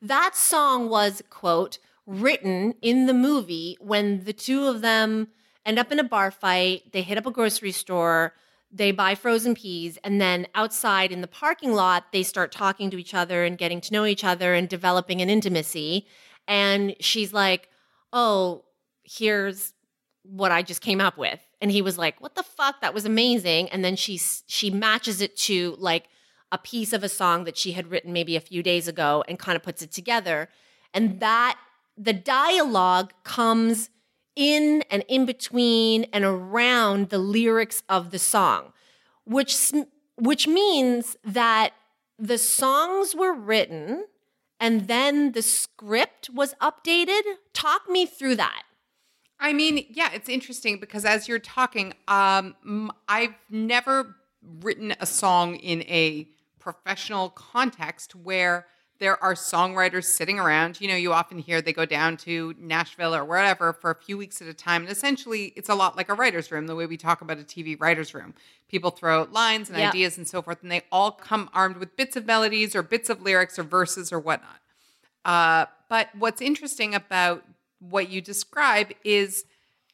that song was, quote, written in the movie when the two of them end up in a bar fight, they hit up a grocery store, they buy frozen peas, and then outside in the parking lot, they start talking to each other and getting to know each other and developing an intimacy. And she's like, Oh, here's what I just came up with. And he was like, "What the fuck? That was amazing." And then she she matches it to like a piece of a song that she had written maybe a few days ago and kind of puts it together. And that the dialogue comes in and in between and around the lyrics of the song, which which means that the songs were written and then the script was updated. Talk me through that. I mean, yeah, it's interesting because as you're talking, um, I've never written a song in a professional context where there are songwriters sitting around. You know, you often hear they go down to Nashville or wherever for a few weeks at a time. And essentially, it's a lot like a writer's room, the way we talk about a TV writer's room. People throw out lines and Yeah. ideas and so forth, and they all come armed with bits of melodies or bits of lyrics or verses or whatnot. Uh, but what's interesting about what you describe is,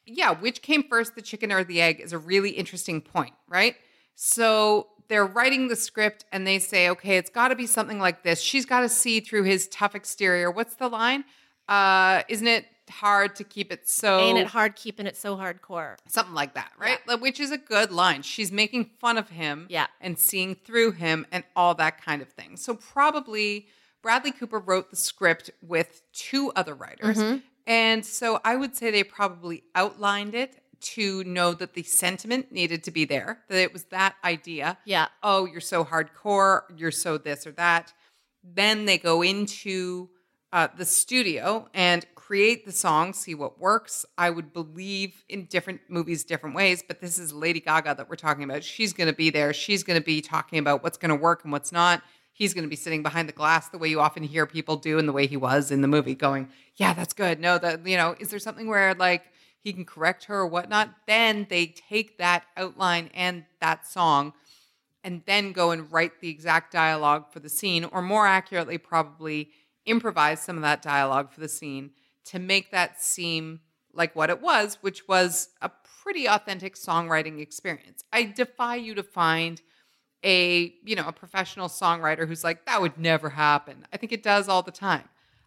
yeah, which came first, the chicken or the egg, is a really interesting point, right? So they're writing the script and they say, okay, it's got to be something like this. She's got to see through his tough exterior. What's the line? Uh, isn't it hard to keep it so Ain't it hard keeping it so hardcore? something like that, right? Like, which is a good line. She's making fun of him Yeah. and seeing through him and all that kind of thing. So probably Bradley Cooper wrote the script with two other writers. Mm-hmm. And so I would say they probably outlined it to know that the sentiment needed to be there, that it was that idea. Yeah. Oh, you're so hardcore, you're so this or that. Then they go into uh, the studio and create the song, see what works. I would believe in different movies, different ways, but this is Lady Gaga that we're talking about. She's going to be there. She's going to be talking about what's going to work and what's not. He's going to be sitting behind the glass the way you often hear people do and the way he was in the movie, going, Yeah, that's good. No, that, you know, is there something where like he can correct her or whatnot? Then they take that outline and that song and then go and write the exact dialogue for the scene, or more accurately, probably improvise some of that dialogue for the scene to make that seem like what it was, which was a pretty authentic songwriting experience. I defy you to find a, you know, a professional songwriter who's like, that would never happen. I think it does all the time.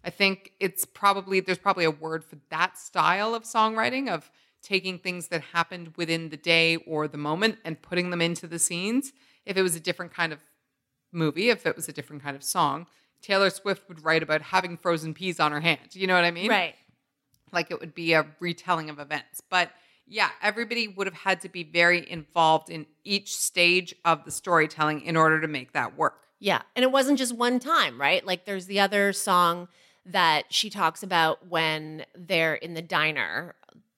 I think it's probably, there's probably a word for that style of songwriting of taking things that happened within the day or the moment and putting them into the scenes. If it was a different kind of movie, if it was a different kind of song, Taylor Swift would write about having frozen peas on her hand. You know what I mean? Right. Like it would be a retelling of events. But yeah, everybody would have had to be very involved in each stage of the storytelling in order to make that work. Yeah. And it wasn't just one time, right? Like there's the other song that she talks about when they're in the diner.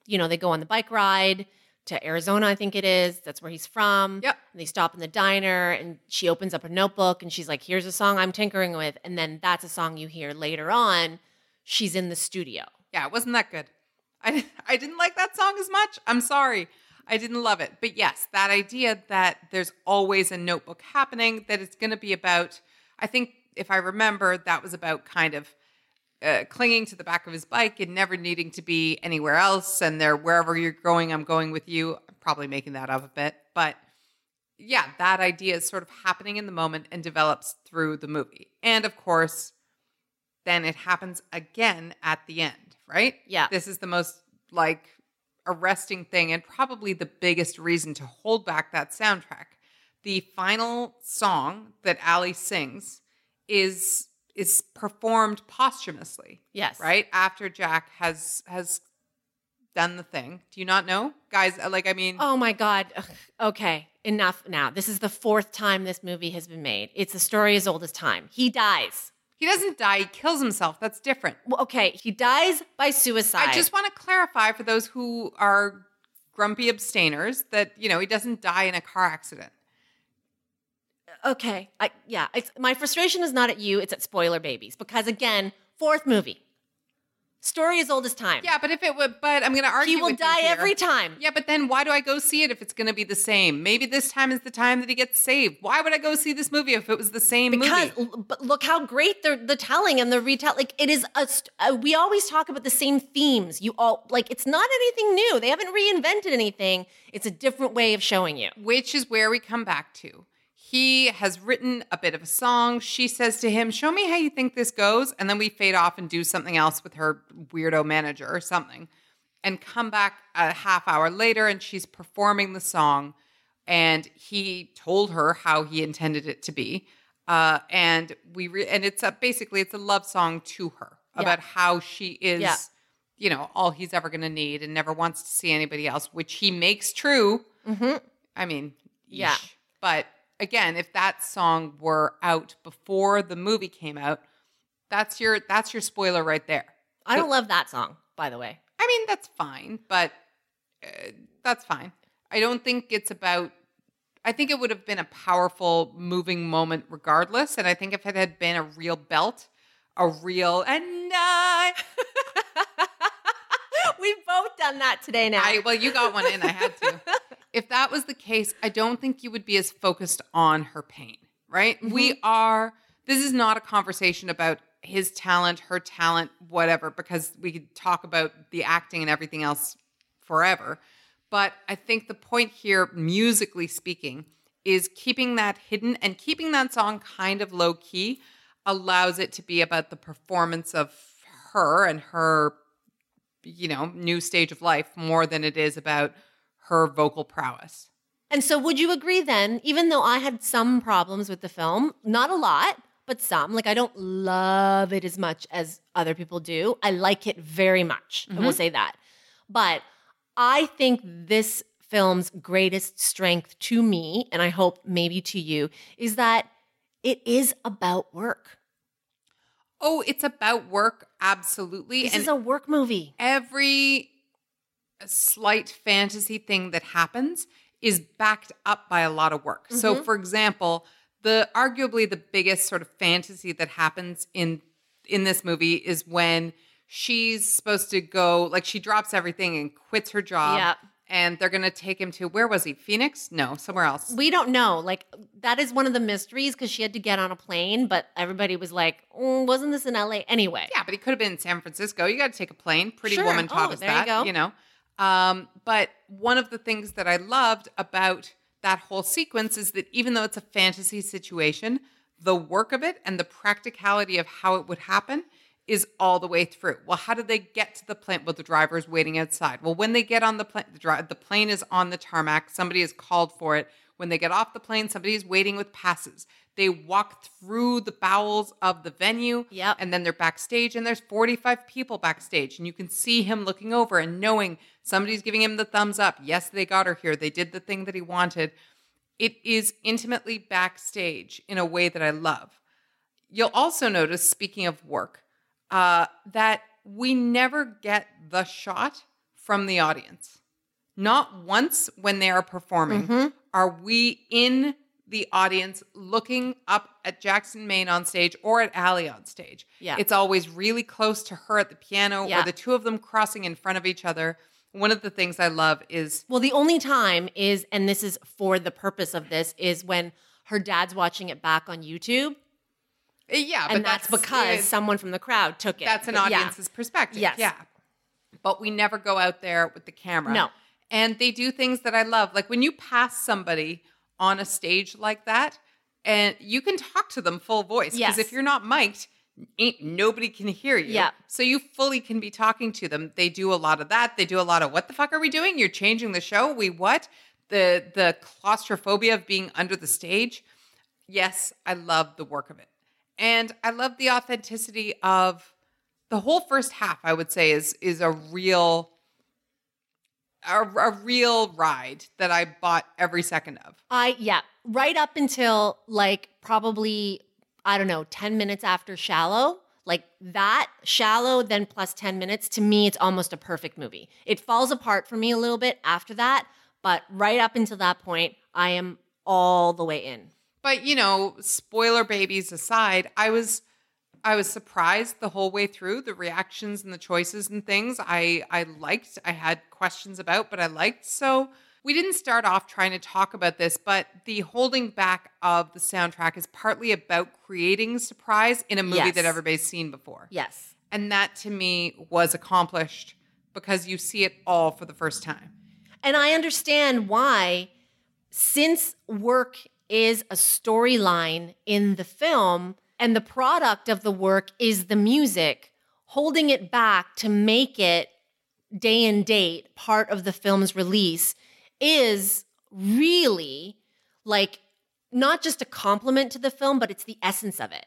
You know, they go on the bike ride to Arizona, I think it is. That's where he's from. Yep. And they stop in the diner and she opens up a notebook and she's like, here's a song I'm tinkering with. And then that's a song you hear later on. She's in the studio. Yeah, it wasn't that good. I, I didn't like that song as much. I'm sorry. I didn't love it. But yes, that idea that there's always a notebook happening, that it's going to be about, I think if I remember, that was about kind of uh, clinging to the back of his bike and never needing to be anywhere else. And there, wherever you're going, I'm going with you. I'm probably making that up a bit. But yeah, that idea is sort of happening in the moment and develops through the movie. And of course, then it happens again at the end, right? Yeah. This is the most like arresting thing and probably the biggest reason to hold back that soundtrack. The final song that Ally sings is is performed posthumously. Yes. Right? After Jack has has done the thing. Do you not know? Guys, uh, like I mean Oh my God. Okay, enough now. This is the fourth time this movie has been made. It's a story as old as time. He dies. he doesn't die, he kills himself. That's different. Well, okay, he dies by suicide. I just want to clarify for those who are grumpy abstainers that, you know, he doesn't die in a car accident. Okay, I, yeah. It's, my frustration is not at you; it's at spoiler babies because again, fourth movie, story as old as time. Yeah, but if it would, but I'm going to argue he will die every time. Yeah, but then why do I go see it if it's going to be the same? Maybe this time is the time that he gets saved. Why would I go see this movie if it was the same because movie? but look how great the the telling and the retell like it is a uh, we always talk about the same themes you all like it's not anything new they haven't reinvented anything it's a different way of showing you Which is where we come back to. He has written a bit of a song. She says to him, Show me how you think this goes. And then we fade off and do something else with her weirdo manager or something. And come back a half hour later and she's performing the song. And he told her how he intended it to be. Uh, and we re- and it's a, basically it's a love song to her Yeah. about how she is, Yeah. you know, all he's ever going to need and never wants to see anybody else, which he makes true. mm-hmm. I mean, Yeah. But again, if that song were out before the movie came out, that's your that's your spoiler right there. i don't love that song by the way I mean, that's fine, but uh, that's fine. I don't think it's about. I think it would have been a powerful, moving moment regardless. And I think if it had been a real belt, a real and I, we've both done that today now I well, you got one in. I had to. if that was the case, I don't think you would be as focused on her pain, right? Mm-hmm. We are, this is not a conversation about his talent, her talent, whatever, because we could talk about the acting and everything else forever. But I think the point here, musically speaking, is keeping that hidden and keeping that song kind of low key allows it to be about the performance of her and her you know, new stage of life more than it is about her vocal prowess. And so, would you agree then, even though I had some problems with the film, not a lot, but some, like I don't love it as much as other people do. I like it very much. I will mm-hmm. say that. But I think this film's greatest strength to me, and I hope maybe to you, is that it is about work. Oh, it's about work, absolutely. This and is a work movie. every slight fantasy thing that happens is backed up by a lot of work. So, Mm-hmm. for example, the arguably the biggest sort of fantasy that happens in in this movie is when she's supposed to go like she drops everything and quits her job and they're going to take him to where was he? Phoenix? No, somewhere else. We don't know. Like that is one of the mysteries because she had to get on a plane, but everybody was like, "Mm, "Wasn't this in LA anyway?" Yeah, but he could have been in San Francisco. You got to take a plane. Pretty Sure. woman taught Oh, us there you that. go. know. Um, but one of the things that I loved about that whole sequence is that even though it's a fantasy situation, the work of it and the practicality of how it would happen is all the way through. Well, how do they get to the plane? Well, the driver's waiting outside. Well, when they get on the plane, the, dri- the plane is on the tarmac. Somebody is called for it. When they get off the plane, somebody's waiting with passes. They walk through the bowels of the venue. Yep. And then they're backstage, and there's 45 people backstage. And you can see him looking over and knowing somebody's giving him the thumbs up. Yes, they got her here. They did the thing that he wanted. It is intimately backstage in a way that I love. You'll also notice, speaking of work, uh, that we never get the shot from the audience. Not once when they are performing Mm-hmm. are we in the audience looking up at Jackson Maine on stage or at Ally on stage. Yeah. It's always really close to her at the piano Yeah. or the two of them crossing in front of each other. One of the things I love is Well, the only time is, and this is for the purpose of this, is when her dad's watching it back on YouTube. yeah, but and that's, because uh, someone from the crowd took it. that's an But yeah. audience's perspective. Yes. Yeah. But we never go out there with the camera. No. And they do things that I love. Like when you pass somebody on a stage like that, and you can talk to them full voice. Because Yes. if you're not mic'd, ain't nobody can hear you. Yeah. So you fully can be talking to them. They do a lot of that. They do a lot of what the fuck are we doing? You're changing the show. We what? The the claustrophobia of being under the stage. Yes, I love the work of it. And I love the authenticity of the whole first half, I would say, is is a real a, a real ride that I bought every second of. I yeah, right up until like probably I don't know, 10 minutes after Shallow. Like that Shallow then plus 10 minutes to me it's almost a perfect movie. It falls apart for me a little bit after that, but right up until that point I am all the way in. But you know, spoiler babies aside, I was I was surprised the whole way through the reactions and the choices and things. I I liked. I had questions about, but I liked. So we didn't start off trying to talk about this, but the holding back of the soundtrack is partly about creating surprise in a movie Yes. that everybody's seen before. Yes. And that to me was accomplished because you see it all for the first time. And I understand why, since work is a storyline in the film and the product of the work is the music, holding it back to make it day and date part of the film's release is really like not just a compliment to the film, but it's the essence of it.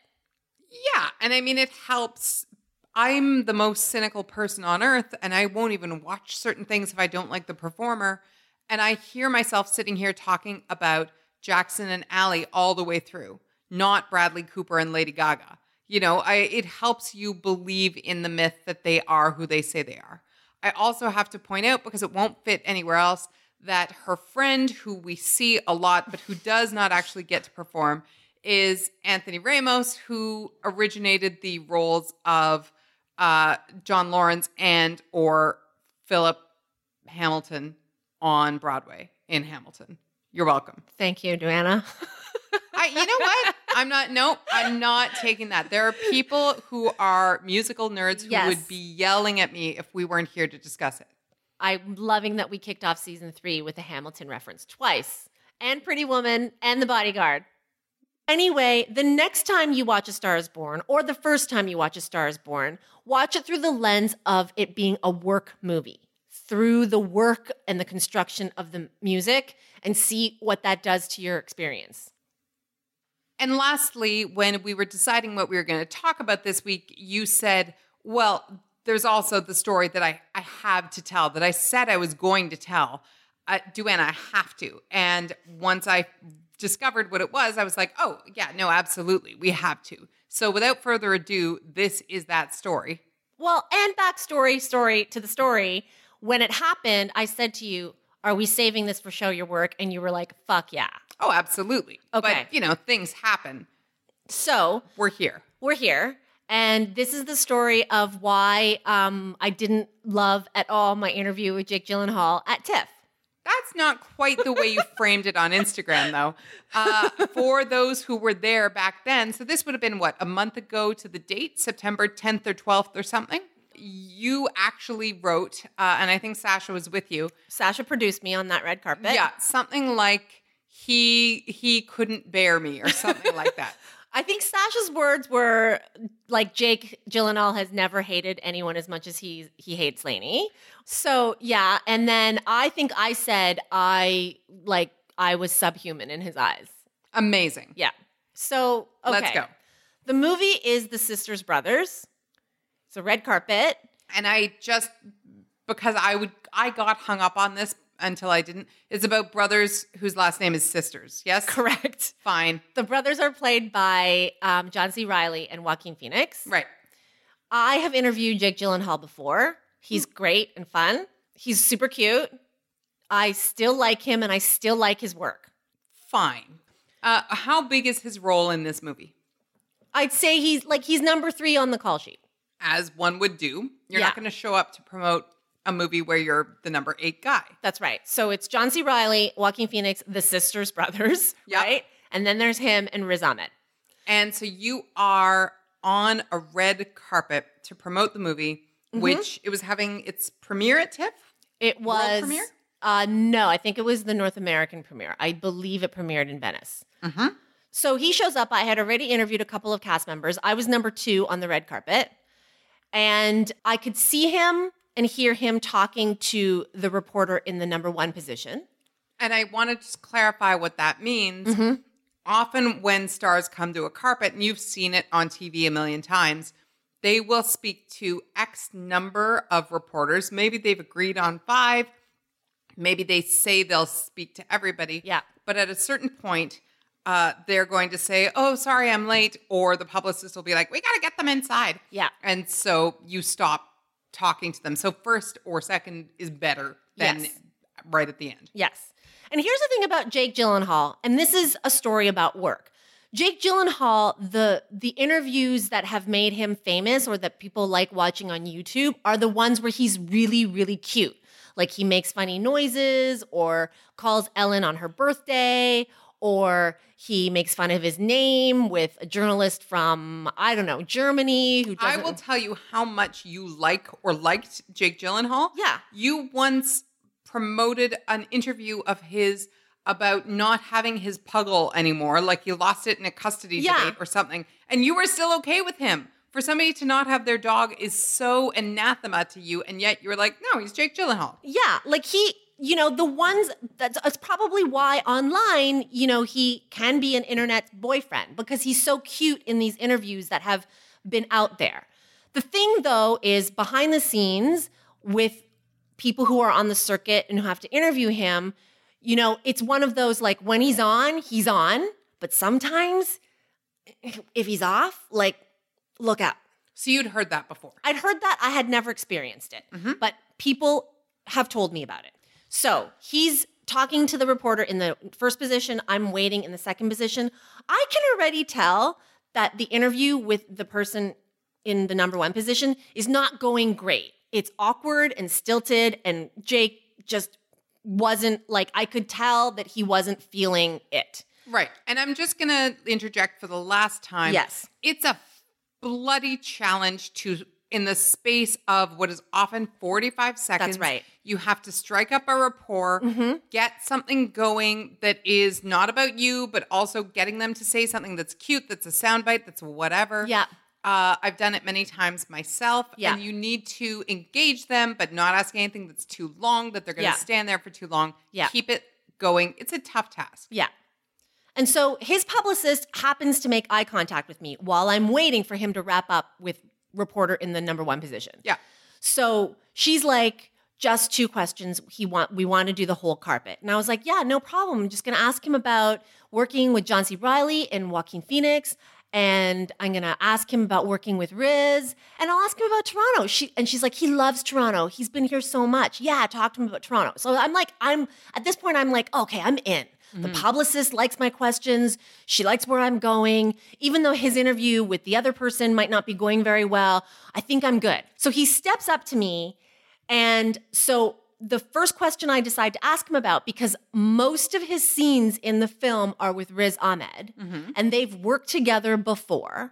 Yeah. And I mean, it helps. I'm the most cynical person on earth, and I won't even watch certain things if I don't like the performer. And I hear myself sitting here talking about Jackson and Ally all the way through, not Bradley Cooper and Lady Gaga. You know, I, it helps you believe in the myth that they are who they say they are. I also have to point out, because it won't fit anywhere else, that her friend, who we see a lot, but who does not actually get to perform, is Anthony Ramos, who originated the roles of uh, John Laurens and or Philip Hamilton on Broadway in Hamilton. You're welcome. Thank you, Joanna. I, you know what? I'm not. Nope. I'm not taking that. There are people who are musical nerds who Yes. would be yelling at me if we weren't here to discuss it. I'm loving that we kicked off season three with a Hamilton reference twice, and Pretty Woman, and The Bodyguard. Anyway, the next time you watch A Star is Born, or the first time you watch A Star is Born, watch it through the lens of it being a work movie, through the work and the construction of the music, and see what that does to your experience. And lastly, when we were deciding what we were going to talk about this week, you said, well, there's also the story that I, I have to tell, that I said I was going to tell. Uh, Duana, I have to. And once I discovered what it was, I was like, oh, yeah, no, absolutely. We have to. So without further ado, this is that story. Well, and backstory, story to the story. When it happened, I said to you, Are we saving this for show your work? And you were like, Fuck yeah. Oh, absolutely. Okay. But, you know, things happen. So We're here. we're here. And this is the story of why um, I didn't love at all my interview with Jake Gyllenhaal at TIFF. That's not quite the way you framed it on Instagram, though. Uh, for those who were there back then, so this would have been what, a month ago to the date, September 10th or 12th or something? You actually wrote, uh, and I think Sasha was with you. Sasha produced me on that red carpet. Yeah, something like he he couldn't bear me or something like that. I think Sasha's words were like Jake Gyllenhaal has never hated anyone as much as he he hates Lainey. So yeah, and then I think I said I like I was subhuman in his eyes. Amazing. Yeah. So okay. Let's go. The movie is The Sisters Brothers. It's a red carpet. And I just because I would I got hung up on this until I didn't. It's about brothers whose last name is sisters. Yes, Correct. Fine. The brothers are played by um, John C. Reilly and Joaquin Phoenix. Right. I have interviewed Jake Gyllenhaal before. He's Hmm. great and fun. He's super cute. I still like him and I still like his work. Fine. Uh, how big is his role in this movie? I'd say he's like he's number three on the call sheet. As one would do. You're Yeah. not going to show up to promote a movie where you're the number eight guy. That's right. So it's John C. Reilly, Joaquin Phoenix, the sisters brothers, Yep. right? And then there's him and Riz Ahmed. And so you are on a red carpet to promote the movie, Mm-hmm. which it was having its premiere at TIFF. It was premiere? Uh, no, I think it was the North American premiere. I believe it premiered in Venice. Mm-hmm. So he shows up. I had already interviewed a couple of cast members. I was number two on the red carpet, and I could see him and hear him talking to the reporter in the number one position. And I want to just clarify what that means. Mm-hmm. Often, when stars come to a carpet, and you've seen it on TV a million times, they will speak to X number of reporters. Maybe they've agreed on five. Maybe they say they'll speak to everybody. Yeah. But at a certain point, uh, they're going to say, Oh, sorry, I'm late. Or the publicist will be like, We got to get them inside. Yeah. And so you stop talking to them. So, first or second is better than Yes. right at the end. Yes. And here's the thing about Jake Gyllenhaal, and this is a story about work. Jake Gyllenhaal, the the interviews that have made him famous or that people like watching on YouTube are the ones where he's really, really cute. Like he makes funny noises or calls Ellen on her birthday, or he makes fun of his name with a journalist from, I don't know, Germany who I will tell you how much you like or liked Jake Gyllenhaal. Yeah. You once promoted an interview of his about not having his puggle anymore, like he lost it in a custody Yeah. debate or something, and you were still okay with him. For somebody to not have their dog is so anathema to you, and yet you're like, no, he's Jake Gyllenhaal. Yeah, like he, you know, the ones that's, that's probably why online, you know, he can be an internet boyfriend because he's so cute in these interviews that have been out there. The thing though is behind the scenes with people who are on the circuit and who have to interview him, you know, it's one of those like when he's on, he's on, but sometimes if, if he's off, like look out. So you'd heard that before. I'd heard that. I had never experienced it, mm-hmm. but people have told me about it. So he's talking to the reporter in the first position. I'm waiting in the second position. I can already tell that the interview with the person in the number one position is not going great. It's awkward and stilted, and Jake just wasn't like, I could tell that he wasn't feeling it. Right. And I'm just going to interject for the last time. Yes. It's a bloody challenge to, in the space of what is often 45 seconds. That's right. You have to strike up a rapport, Mm-hmm. get something going that is not about you, but also getting them to say something that's cute, that's a soundbite, that's whatever. Yeah. Uh, I've done it many times myself. Yeah. And you need to engage them, but not ask anything that's too long, that they're going to Yeah. stand there for too long. Yeah. Keep it going. It's a tough task. Yeah. And so his publicist happens to make eye contact with me while I'm waiting for him to wrap up with reporter in the number one position. Yeah. So she's like, just two questions. He want we want to do the whole carpet. And I was like, yeah, no problem. I'm just gonna ask him about working with John C. Reilly and Joaquin Phoenix. And I'm gonna ask him about working with Riz, and I'll ask him about Toronto. She and she's like, he loves Toronto. He's been here so much. Yeah, talk to him about Toronto. So I'm like, I'm at this point, I'm like, okay, I'm in. The mm-hmm. publicist likes my questions. She likes where I'm going. Even though his interview with the other person might not be going very well, I think I'm good. So he steps up to me. And so the first question I decide to ask him about, because most of his scenes in the film are with Riz Ahmed, mm-hmm. and they've worked together before.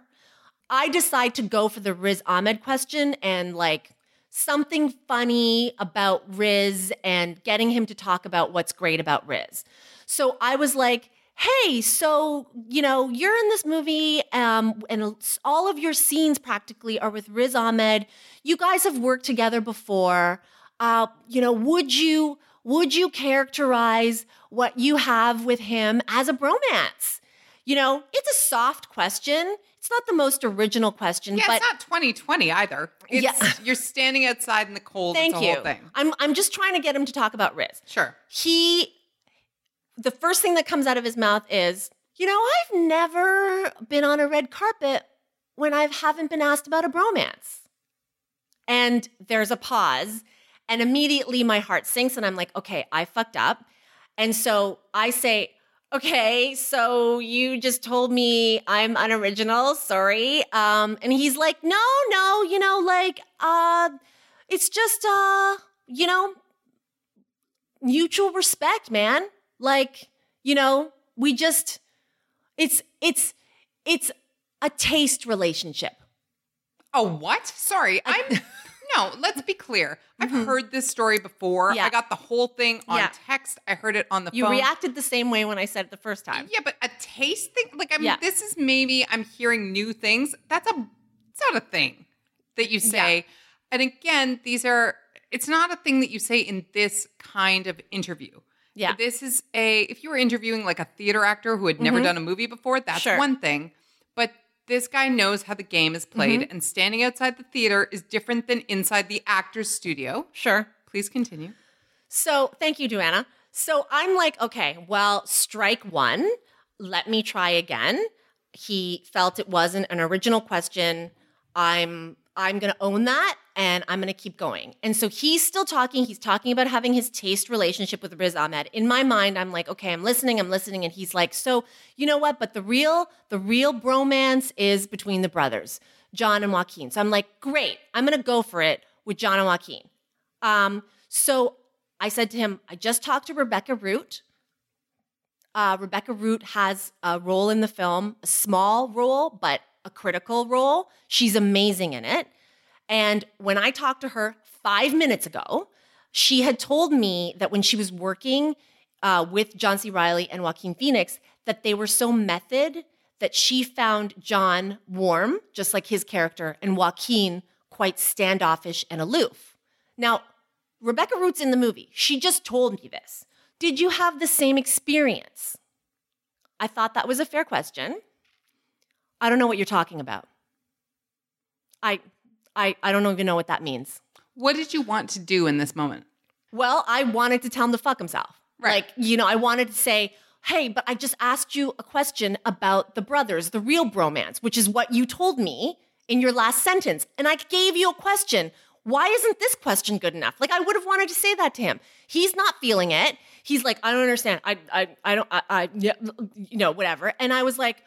I decide to go for the Riz Ahmed question and like something funny about Riz and getting him to talk about what's great about Riz. So I was like, hey, so, you know, you're in this movie um, and all of your scenes practically are with Riz Ahmed. You guys have worked together before. Uh, you know, would you would you characterize what you have with him as a bromance? You know, it's a soft question. It's not the most original question, Yeah, but it's not 2020 either. It's, Yeah. You're standing outside in the cold. thank you. Whole thing. I'm I'm just trying to get him to talk about Riz. Sure. He the first thing that comes out of his mouth is, "You know, I've never been on a red carpet when I haven't been asked about a bromance." And there's a pause, and immediately my heart sinks and I'm like, "Okay, I fucked up." And so I say, okay, so you just told me I'm unoriginal. Sorry. Um, and he's like, no, no, you know, like, uh, it's just, uh, you know, mutual respect, man. Like, you know, we just, it's, it's, it's a taste relationship. A what? Sorry. I'm No, let's be clear. I've heard this story before. Mm-hmm. Yeah. I got the whole thing on Yeah. text. I heard it on the You phone. You reacted the same way when I said it the first time. Yeah, but a taste thing? Like, I mean, Yeah. this is maybe I'm hearing new things. That's a, it's not a thing that you say. And again, these are, it's not a thing that you say in this kind of interview. Yeah. This is a, if you were interviewing like a theater actor who had never done a movie before, that's Mm-hmm. Sure. one thing. But this guy knows how the game is played, Mm-hmm. and standing outside the theater is different than inside the actor's studio. Sure. Please continue. So thank you, Duana. So I'm like, okay, well, strike one. Let me try again. He felt it wasn't an original question. I'm I'm gonna own that and I'm gonna keep going. And so he's still talking. He's talking about having his taste relationship with Riz Ahmed. In my mind, I'm like, okay, I'm listening, I'm listening, and he's like, so you know what? But the real, the real bromance is between the brothers, John and Joaquin. So I'm like, great, I'm gonna go for it with John and Joaquin. Um, so I said to him, I just talked to Rebecca Root. Uh, Rebecca Root has a role in the film, a small role, but a critical role. She's amazing in it. And when I talked to her five minutes ago, she had told me that when she was working uh, with John C. Reilly and Joaquin Phoenix, that they were so method that she found John warm, just like his character, and Joaquin quite standoffish and aloof. Now, Rebecca Root's in the movie. She just told me this. Did you have the same experience? I thought that was a fair question. I don't know what you're talking about. I I I don't even know what that means. What did you want to do in this moment? Well, I wanted to tell him to fuck himself. Right. Like, you know, I wanted to say, hey, but I just asked you a question about the brothers, the real bromance, which is what you told me in your last sentence. And I gave you a question. Why isn't this question good enough? Like, I would have wanted to say that to him. He's not feeling it. He's like, I don't understand. I, I, I don't, I, I, yeah, you know, whatever. And I was like,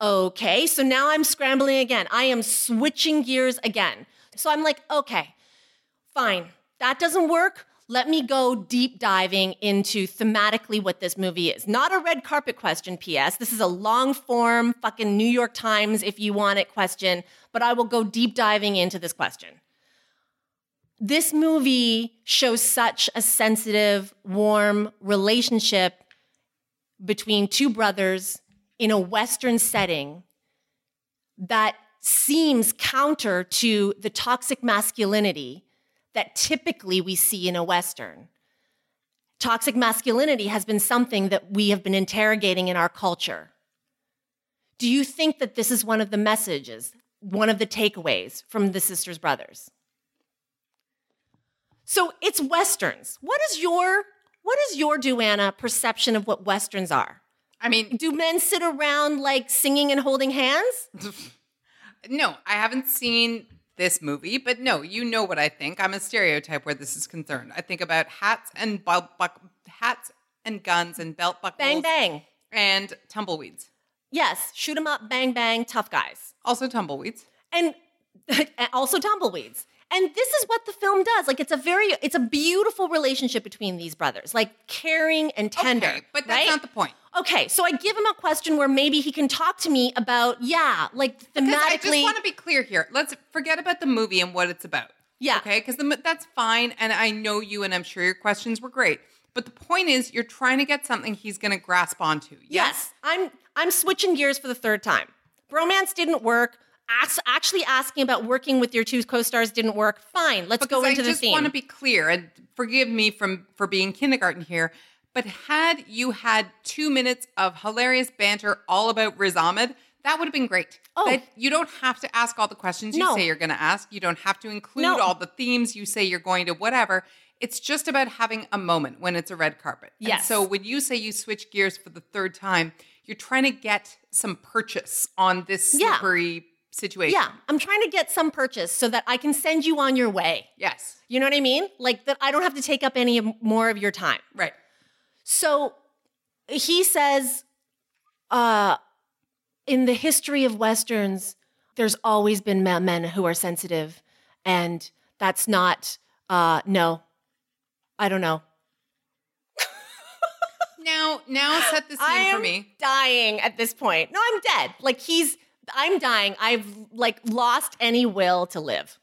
okay. So now I'm scrambling again. I am switching gears again. So I'm like, okay, fine. That doesn't work. Let me go deep diving into thematically what this movie is. Not a red carpet question, P.S. This is a long form, fucking New York Times, if you want it question, but I will go deep diving into this question. This movie shows such a sensitive, warm relationship between two brothers in a Western setting that seems counter to the toxic masculinity that typically we see in a Western. Toxic masculinity has been something that we have been interrogating in our culture. Do you think that this is one of the messages, one of the takeaways from the Sisters Brothers? So it's Westerns. What is your what is your Duana perception of what Westerns are? I mean, Do men sit around like singing and holding hands? no, I haven't seen this movie, but no, you know what I think. I'm a stereotype where this is concerned. I think about hats and belt buck- hats and guns and belt buckles Bang bang. and tumbleweeds. Yes, shoot 'em up, bang bang, tough guys. Also tumbleweeds. and also tumbleweeds. And this is what the film does. Like it's a very it's a beautiful relationship between these brothers, like caring and tender. Okay, but that's right? not the point. Okay, so I give him a question where maybe he can talk to me about yeah, like Because I just want to be clear here. Let's forget about the movie and what it's about. Yeah. Okay. Because that's fine, and I know you, and I'm sure your questions were great. But the point is, you're trying to get something he's going to grasp onto. yes, I'm I'm switching gears for the third time. Bromance didn't work. Actually asking about working with your two co-stars didn't work. Fine, let's because go into I the just want to be clear, and forgive me from for being kindergarten here, but had you had two minutes of hilarious banter all about Riz Ahmed, that would have been great. Oh. That you don't have to ask all the questions you No. say you're going to ask. You don't have to include No. all the themes you say you're going to. Whatever. It's just about having a moment when it's a red carpet. And Yes. so when you say you switch gears for the third time, you're trying to get some purchase on this Yeah. Situation. yeah, I'm trying to get some purchase so that I can send you on your way. Yes. You know what I mean? Like that I don't have to take up any more of your time. Right. So he says, uh, in the history of Westerns, there's always been men who are sensitive. And that's not, uh, no, I don't know. Now, now set the scene I for am me. dying at this point. No, I'm dead. Like he's, I'm dying. I've like lost any will to live.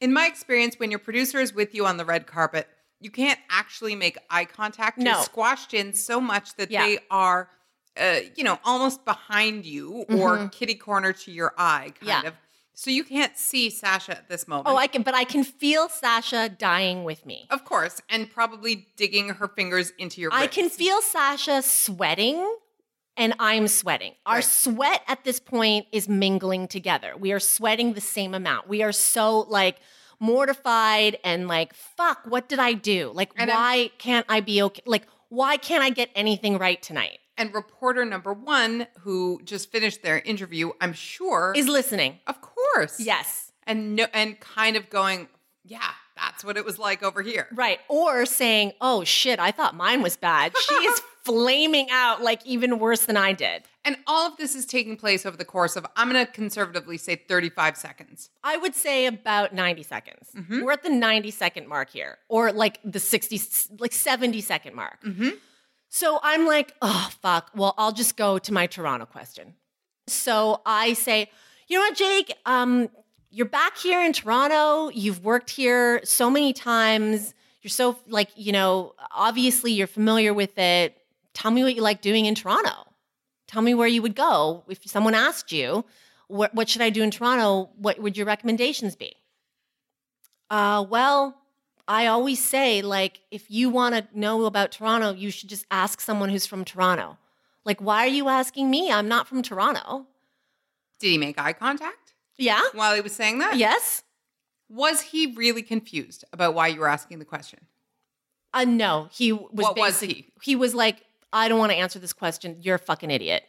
In my experience, when your producer is with you on the red carpet, you can't actually make eye contact. You're No. squashed in so much that Yeah. they are, uh, you know, almost behind you or kitty corner to your eye, kind Mm-hmm. Yeah. of. So you can't see Sasha at this moment. Oh, I can, but I can feel Sasha dying with me. Of course, and probably digging her fingers into your. I can feel Sasha sweating and I'm sweating. Our Right. sweat at this point is mingling together. We are sweating the same amount. We are so like mortified and like, fuck, what did I do? Like, And I'm- why can't I be okay? Like, why can't I get anything right tonight? And reporter number one, who just finished their interview, I'm sure Is listening. of course, Yes. and no, and kind of going, yeah, that's what it was like over here. Right. Or saying, oh shit, I thought mine was bad. She is flaming out like even worse than I did. And all of this is taking place over the course of, I'm going to conservatively say 35 seconds. I would say about 90 seconds. Mm-hmm. We're at the 90 second mark here, or like the 60, like 70 second mark. Mm-hmm. So I'm like, oh, fuck. Well, I'll just go to my Toronto question. So I say, you know what, Jake? Um, you're back here in Toronto. You've worked here so many times. You're so, like, you know, obviously you're familiar with it. Tell me what you like doing in Toronto. Tell me where you would go if someone asked you, what, what should I do in Toronto? What would your recommendations be? Uh, well, I always say, like, if you want to know about Toronto, you should just ask someone who's from Toronto. Like, why are you asking me? I'm not from Toronto. Did he make eye contact Yeah? while he was saying that? Yes? Was he really confused about why you were asking the question? Uh, no, he was What was he? He was like, I don't want to answer this question. You're a fucking idiot.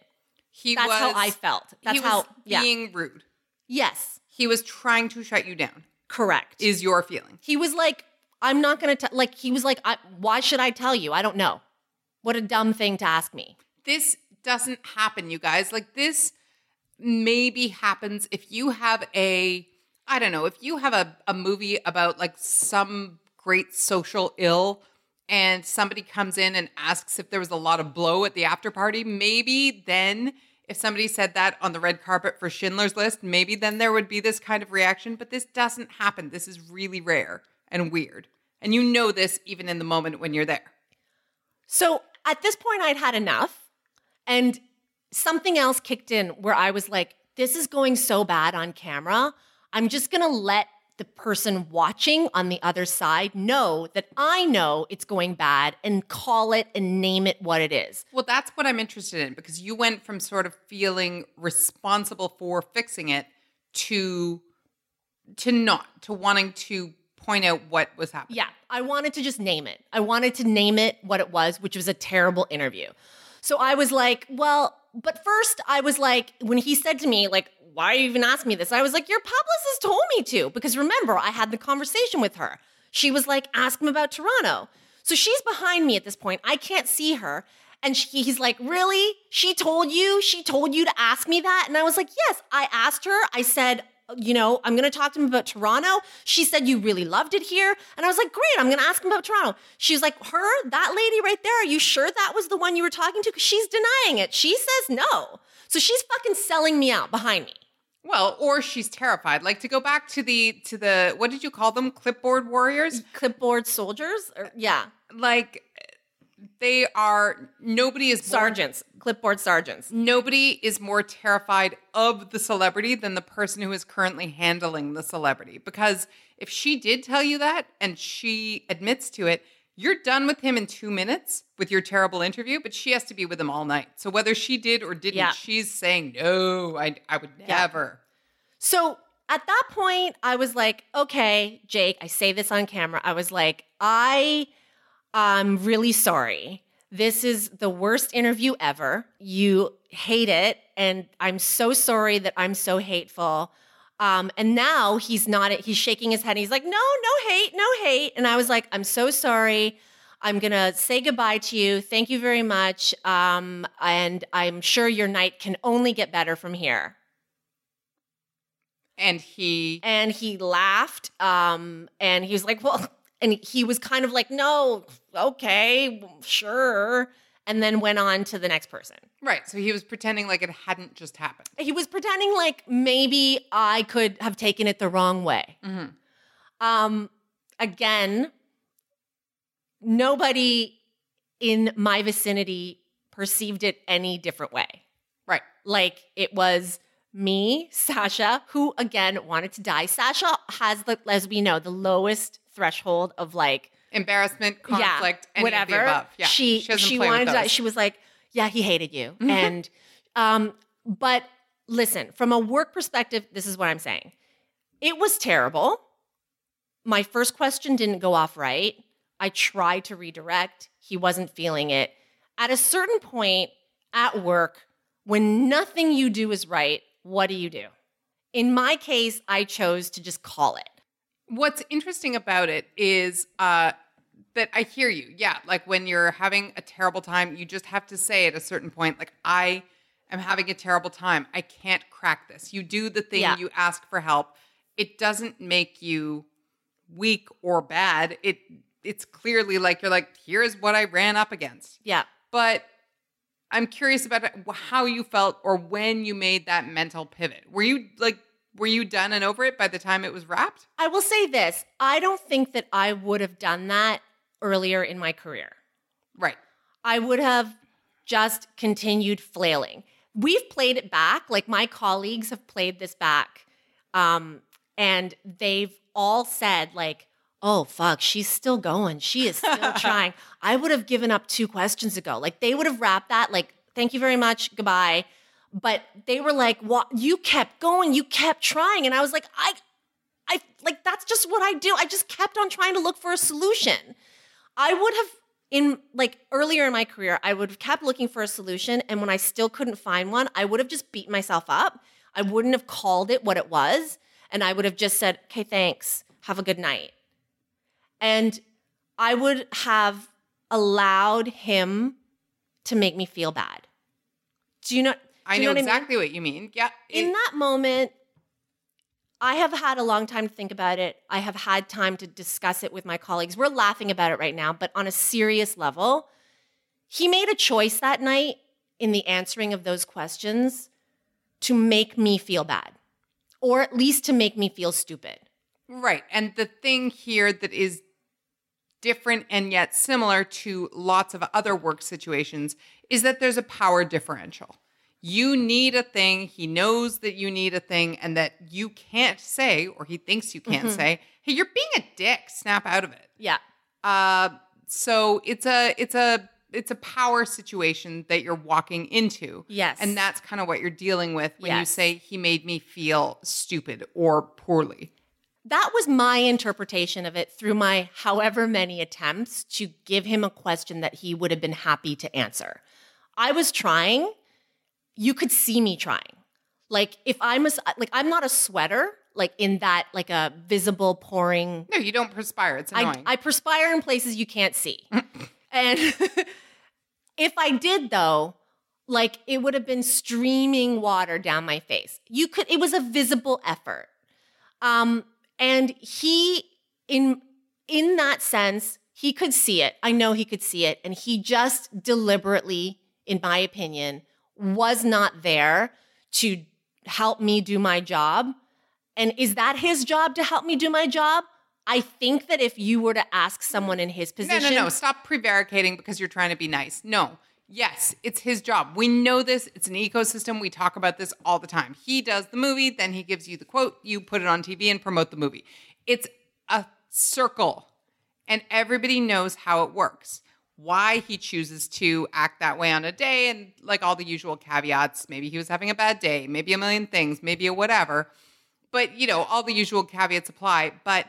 He That's was, how I felt. That's he was how, yeah. being rude. yes, He was trying to shut you down, correct. is your feeling. he was like, I'm not going to, tell like, he was like, I, why should I tell you? I don't know. What a dumb thing to ask me. This doesn't happen, you guys. Like, this maybe happens if you have a, I don't know, if you have a, a movie about like some great social ill and somebody comes in and asks if there was a lot of blow at the after party, maybe then if somebody said that on the red carpet for Schindler's List, maybe then there would be this kind of reaction, but this doesn't happen. This is really rare and weird. And you know this even in the moment when you're there. So at this point, I'd had enough. And something else kicked in where I was like, this is going so bad on camera. I'm just going to let the person watching on the other side know that I know it's going bad and call it and name it what it is. Well, that's what I'm interested in because you went from sort of feeling responsible for fixing it to to not to wanting to point out what was happening. Yeah, I wanted to just name it. I wanted to name it what it was, which was a terrible interview. So I was like, well, but first I was like, when he said to me, like, why are you even asking me this? I was like, your publicist told me to. Because remember, I had the conversation with her. She was like, ask him about Toronto. So she's behind me at this point. I can't see her. And she, he's like, really? She told you? She told you to ask me that? And I was like, yes, I asked her. I said, you know, I'm going to talk to him about Toronto. She said you really loved it here. And I was like, great, I'm going to ask him about Toronto. She was like, her, that lady right there, are you sure that was the one you were talking to? Because she's denying it. She says no. So she's fucking selling me out behind me. Well, or she's terrified. Like to go back to the to the what did you call them? Clipboard warriors? Clipboard soldiers? Or, yeah. Like they are nobody is more- Sergeants, clipboard sergeants. nobody is more terrified of the celebrity than the person who is currently handling the celebrity. Because if she did tell you that and she admits to it, you're done with him in two minutes with your terrible interview, but she has to be with him all night. So whether she did or didn't, Yeah. she's saying, no, I, I would Yeah. never. So at that point, I was like, okay, Jake, I say this on camera. I was like, I am really sorry. This is the worst interview ever. You hate it. And I'm so sorry that I'm so hateful. Um, and now he's not, he's shaking his head. And he's like, no, no hate, no hate. And I was like, I'm so sorry. I'm going to say goodbye to you. Thank you very much. Um, and I'm sure your night can only get better from here And he, and he laughed um and he was like well and he was kind of like no okay sure and then went on to the next person right. So he was pretending like it hadn't just happened. he was pretending like maybe i could have taken it the wrong way Mhm. um again nobody in my vicinity perceived it any different way Right. like it was me, Sasha, who again wanted to die. Sasha has the, as we know, the lowest threshold of like Embarrassment, conflict, yeah, any whatever. of the above. Yeah. She doesn't she wanted to She was like, yeah, he hated you, Mhm. and um, but listen, from a work perspective, this is what I'm saying. It was terrible. My first question didn't go off right. I tried to redirect. He wasn't feeling it. At a certain point at work, when nothing you do is right, what do you do? In my case, I chose to just call it. What's interesting about it is uh, that I hear you. Yeah, like when you're having a terrible time, you just have to say at a certain point, like, I am having a terrible time. I can't crack this. You do the thing, Yeah. you ask for help. It doesn't make you weak or bad. It it's clearly like you're like, here's what I ran up against. Yeah. But I'm curious about how you felt or when you made that mental pivot. Were you like, were you done and over it by the time it was wrapped? I will say this I don't think that I would have done that earlier in my career. Right. I would have just continued flailing. We've played it back, like my colleagues have played this back. Um, and they've all said, like, oh, fuck, she's still going. She is still trying. I would have given up two questions ago. Like, they would have wrapped that, like, thank you very much, goodbye. But they were like, what? You kept going, you kept trying. And I was like, I, I, like, that's just what I do. I just kept on trying to look for a solution. I would have in like earlier in my career, I would have kept looking for a solution. And when I still couldn't find one, I would have just beat myself up. I wouldn't have called it what it was. And I would have just said, okay, thanks. Have a good night. And I would have allowed him to make me feel bad. Do you know? I you know, what I mean? exactly what you mean. Yeah. in that moment, I have had a long time to think about it. I have had time to discuss it with my colleagues. We're laughing about it right now, but on a serious level, he made a choice that night in the answering of those questions to make me feel bad, or at least to make me feel stupid. Right. And the thing here that is different and yet similar to lots of other work situations is that there's a power differential. You need a thing, he knows that you need a thing, and that you can't say, or he thinks you can't Mhm. say, hey, you're being a dick, snap out of it. Yeah. Uh, so it's a it's a it's a power situation that you're walking into. Yes. And that's kind of what you're dealing with when you say he made me feel stupid or poorly. That was my interpretation of it through my however many attempts to give him a question that he would have been happy to answer. I was trying. You could see me trying. Like if I'm a, like I'm not a sweater, like in that like a visible pouring. No, you don't perspire. It's I, annoying. I perspire in places you can't see. and if I did though, like it would have been streaming water down my face. You could it was a visible effort. Um and he in in that sense, he could see it. I know he could see it and he just deliberately in my opinion was not there to help me do my job. And is that his job to help me do my job? I think that if you were to ask someone in his position. No, no, no. Stop prevaricating because you're trying to be nice. No. Yes, it's his job. We know this. It's an ecosystem. We talk about this all the time. He does the movie, then he gives you the quote, you put it on TV and promote the movie. It's a circle, and everybody knows how it works. Why he chooses to act that way on a day, and like all the usual caveats. Maybe he was having a bad day, maybe a million things, maybe a whatever. But, you know, all the usual caveats apply. But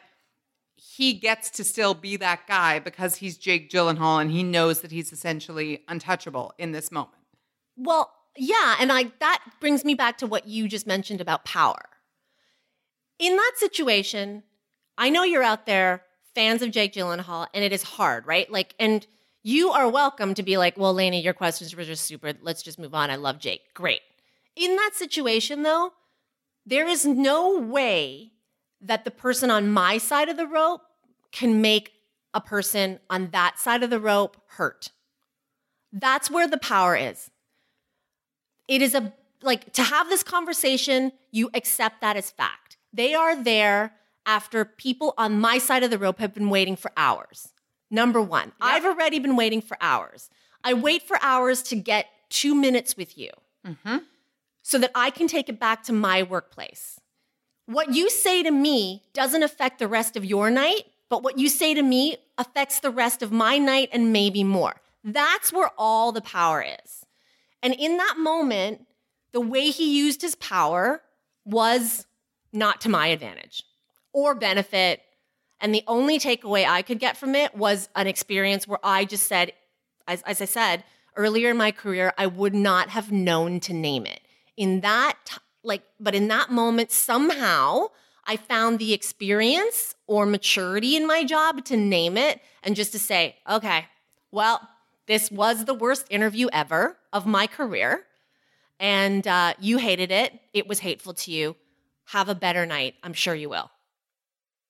he gets to still be that guy because he's Jake Gyllenhaal and he knows that he's essentially untouchable in this moment. Well, yeah, and I that brings me back to what you just mentioned about power. In that situation, I know you're out there fans of Jake Gyllenhaal and it is hard, right? Like and you are welcome to be like, "Well, Lainey, your questions were just super. Let's just move on. I love Jake." Great. In that situation though, there is no way that the person on my side of the rope can make a person on that side of the rope hurt. That's where the power is. It is a like to have this conversation, you accept that as fact. They are there after people on my side of the rope have been waiting for hours. Number one, I've already been waiting for hours. I wait for hours to get two minutes with you mm-hmm. so that I can take it back to my workplace. What you say to me doesn't affect the rest of your night, but what you say to me affects the rest of my night and maybe more. That's where all the power is. And in that moment, the way he used his power was not to my advantage or benefit. And the only takeaway I could get from it was an experience where I just said, as, as I said earlier in my career, I would not have known to name it. In that, t- like, but in that moment, somehow I found the experience or maturity in my job to name it and just to say, okay, well, this was the worst interview ever of my career. And uh, you hated it. It was hateful to you. Have a better night. I'm sure you will.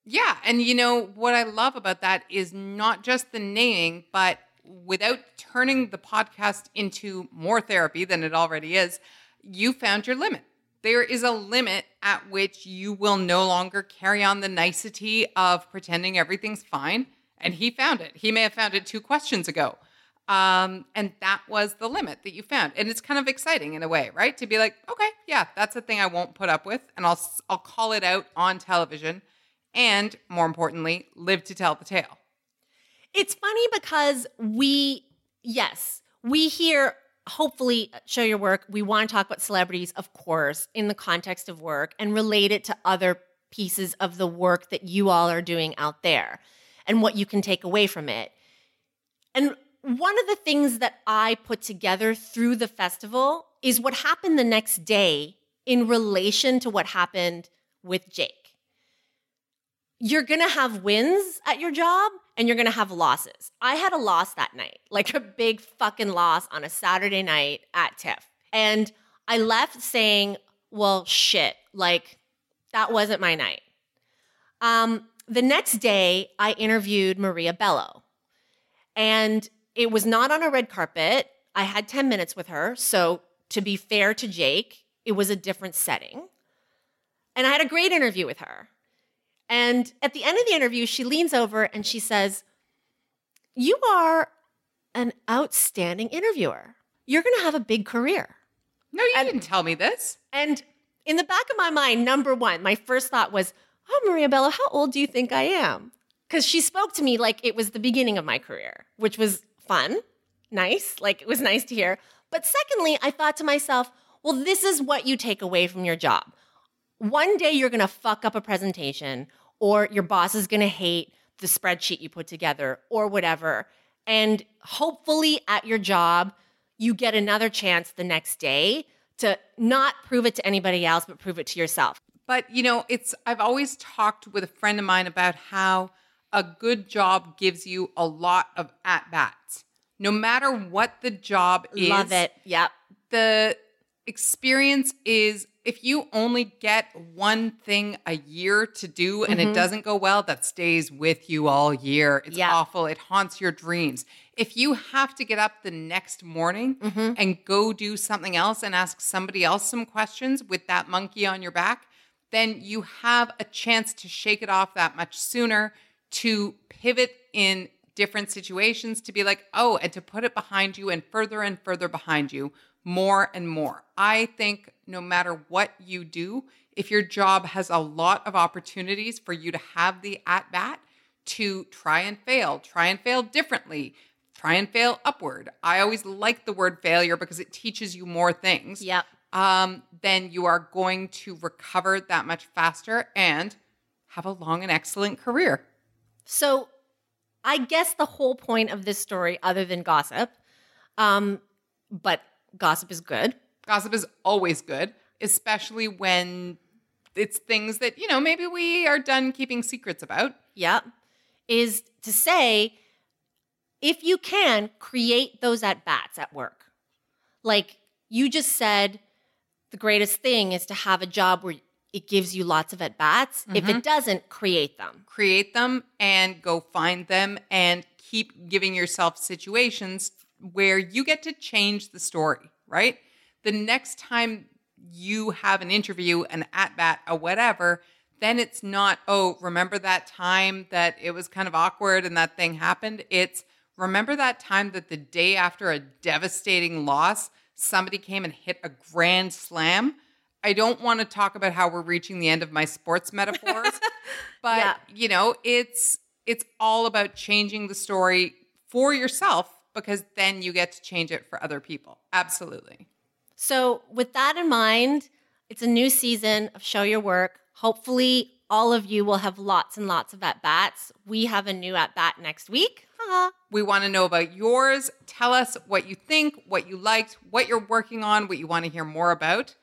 Yeah. And you know, what I love about that is not just the naming, but without turning the podcast into more therapy than it already is, you found your limit. There is a limit at which you will no longer carry on the nicety of pretending everything's fine. And he found it. He may have found it two questions ago. Um, and that was the limit that you found. And it's kind of exciting in a way, right? To be like, okay, yeah, that's a thing I won't put up with. And I'll, I'll call it out on television. And more importantly, live to tell the tale. It's funny because we, yes, we hear, hopefully, show your work. We want to talk about celebrities, of course, in the context of work and relate it to other pieces of the work that you all are doing out there and what you can take away from it. And one of the things that I put together through the festival is what happened the next day in relation to what happened with Jake. You're gonna have wins at your job and you're gonna have losses. I had a loss that night, like a big fucking loss on a Saturday night at TIFF. And I left saying, well, shit, like that wasn't my night. Um, the next day, I interviewed Maria Bello. And it was not on a red carpet. I had 10 minutes with her. So, to be fair to Jake, it was a different setting. And I had a great interview with her. And at the end of the interview, she leans over and she says, You are an outstanding interviewer. You're going to have a big career. No, you didn't tell me this. And in the back of my mind, number one, my first thought was, Oh, Maria Bello, how old do you think I am? Because she spoke to me like it was the beginning of my career, which was fun, nice. Like it was nice to hear. But secondly, I thought to myself, well, this is what you take away from your job. One day you're going to fuck up a presentation, or your boss is going to hate the spreadsheet you put together, or whatever. And hopefully at your job, you get another chance the next day to not prove it to anybody else, but prove it to yourself. But you know, it's I've always talked with a friend of mine about how a good job gives you a lot of at bats. No matter what the job is. Love it. Yep. The experience is if you only get one thing a year to do and it mm-hmm. doesn't go well, that stays with you all year. It's Yeah. awful. It haunts your dreams. If you have to get up the next morning mm-hmm. and go do something else and ask somebody else some questions with that monkey on your back, then you have a chance to shake it off that much sooner, to pivot in different situations, to be like, oh, and to put it behind you and further and further behind you more and more. I think no matter what you do, if your job has a lot of opportunities for you to have the at bat to try and fail, try and fail differently, try and fail upward. I always like the word failure because it teaches you more things. Yep. Um, then you are going to recover that much faster and have a long and excellent career. So, I guess the whole point of this story, other than gossip, um, but gossip is good. Gossip is always good, especially when it's things that, you know, maybe we are done keeping secrets about. Yep. Is to say, if you can, create those at bats at work. Like you just said, the greatest thing is to have a job where it gives you lots of at bats. If it mm-hmm. doesn't, create them. create them and go find them and keep giving yourself situations where you get to change the story, right? The next time you have an interview, an at bat, a whatever, then it's not, oh, remember that time that it was kind of awkward and that thing happened? It's remember that time that the day after a devastating loss, somebody came and hit a grand slam? I don't want to talk about how we're reaching the end of my sports metaphors, but Yeah. you know, it's it's all about changing the story for yourself because then you get to change it for other people. Absolutely. So, with that in mind, it's a new season of Show Your Work. Hopefully, all of you will have lots and lots of at bats. We have a new at bat next week. Haha. We want to know about yours. Tell us what you think, what you liked, what you're working on, what you want to hear more about.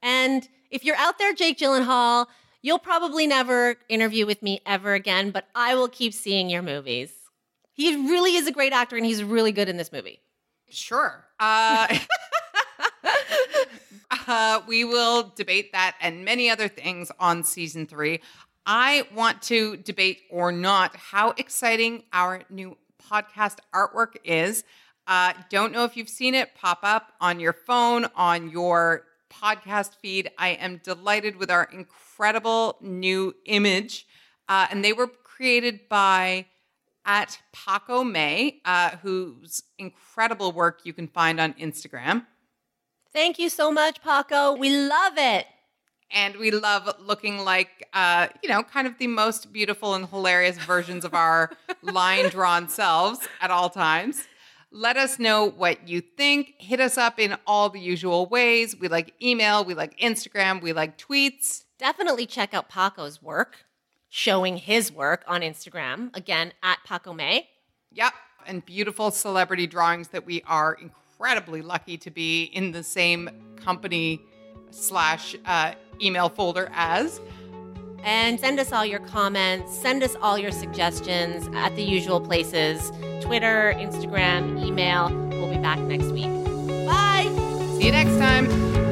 And if you're out there, Jake Gyllenhaal, you'll probably never interview with me ever again, but I will keep seeing your movies. He really is a great actor and he's really good in this movie. Sure. Uh, uh, we will debate that and many other things on season three. I want to debate or not how exciting our new podcast artwork is. Uh, don't know if you've seen it pop up on your phone, on your podcast feed. I am delighted with our incredible new image. Uh, and they were created by at Paco May, uh, whose incredible work you can find on Instagram. Thank you so much, Paco. We love it. And we love looking like, uh, you know, kind of the most beautiful and hilarious versions of our line drawn selves at all times. Let us know what you think. Hit us up in all the usual ways. We like email, we like Instagram, we like tweets. Definitely check out Paco's work, showing his work on Instagram, again, at Paco May. Yep. And beautiful celebrity drawings that we are incredibly lucky to be in the same company slash uh, email folder as. And send us all your comments, send us all your suggestions at the usual places Twitter, Instagram, email. We'll be back next week. Bye. See you next time.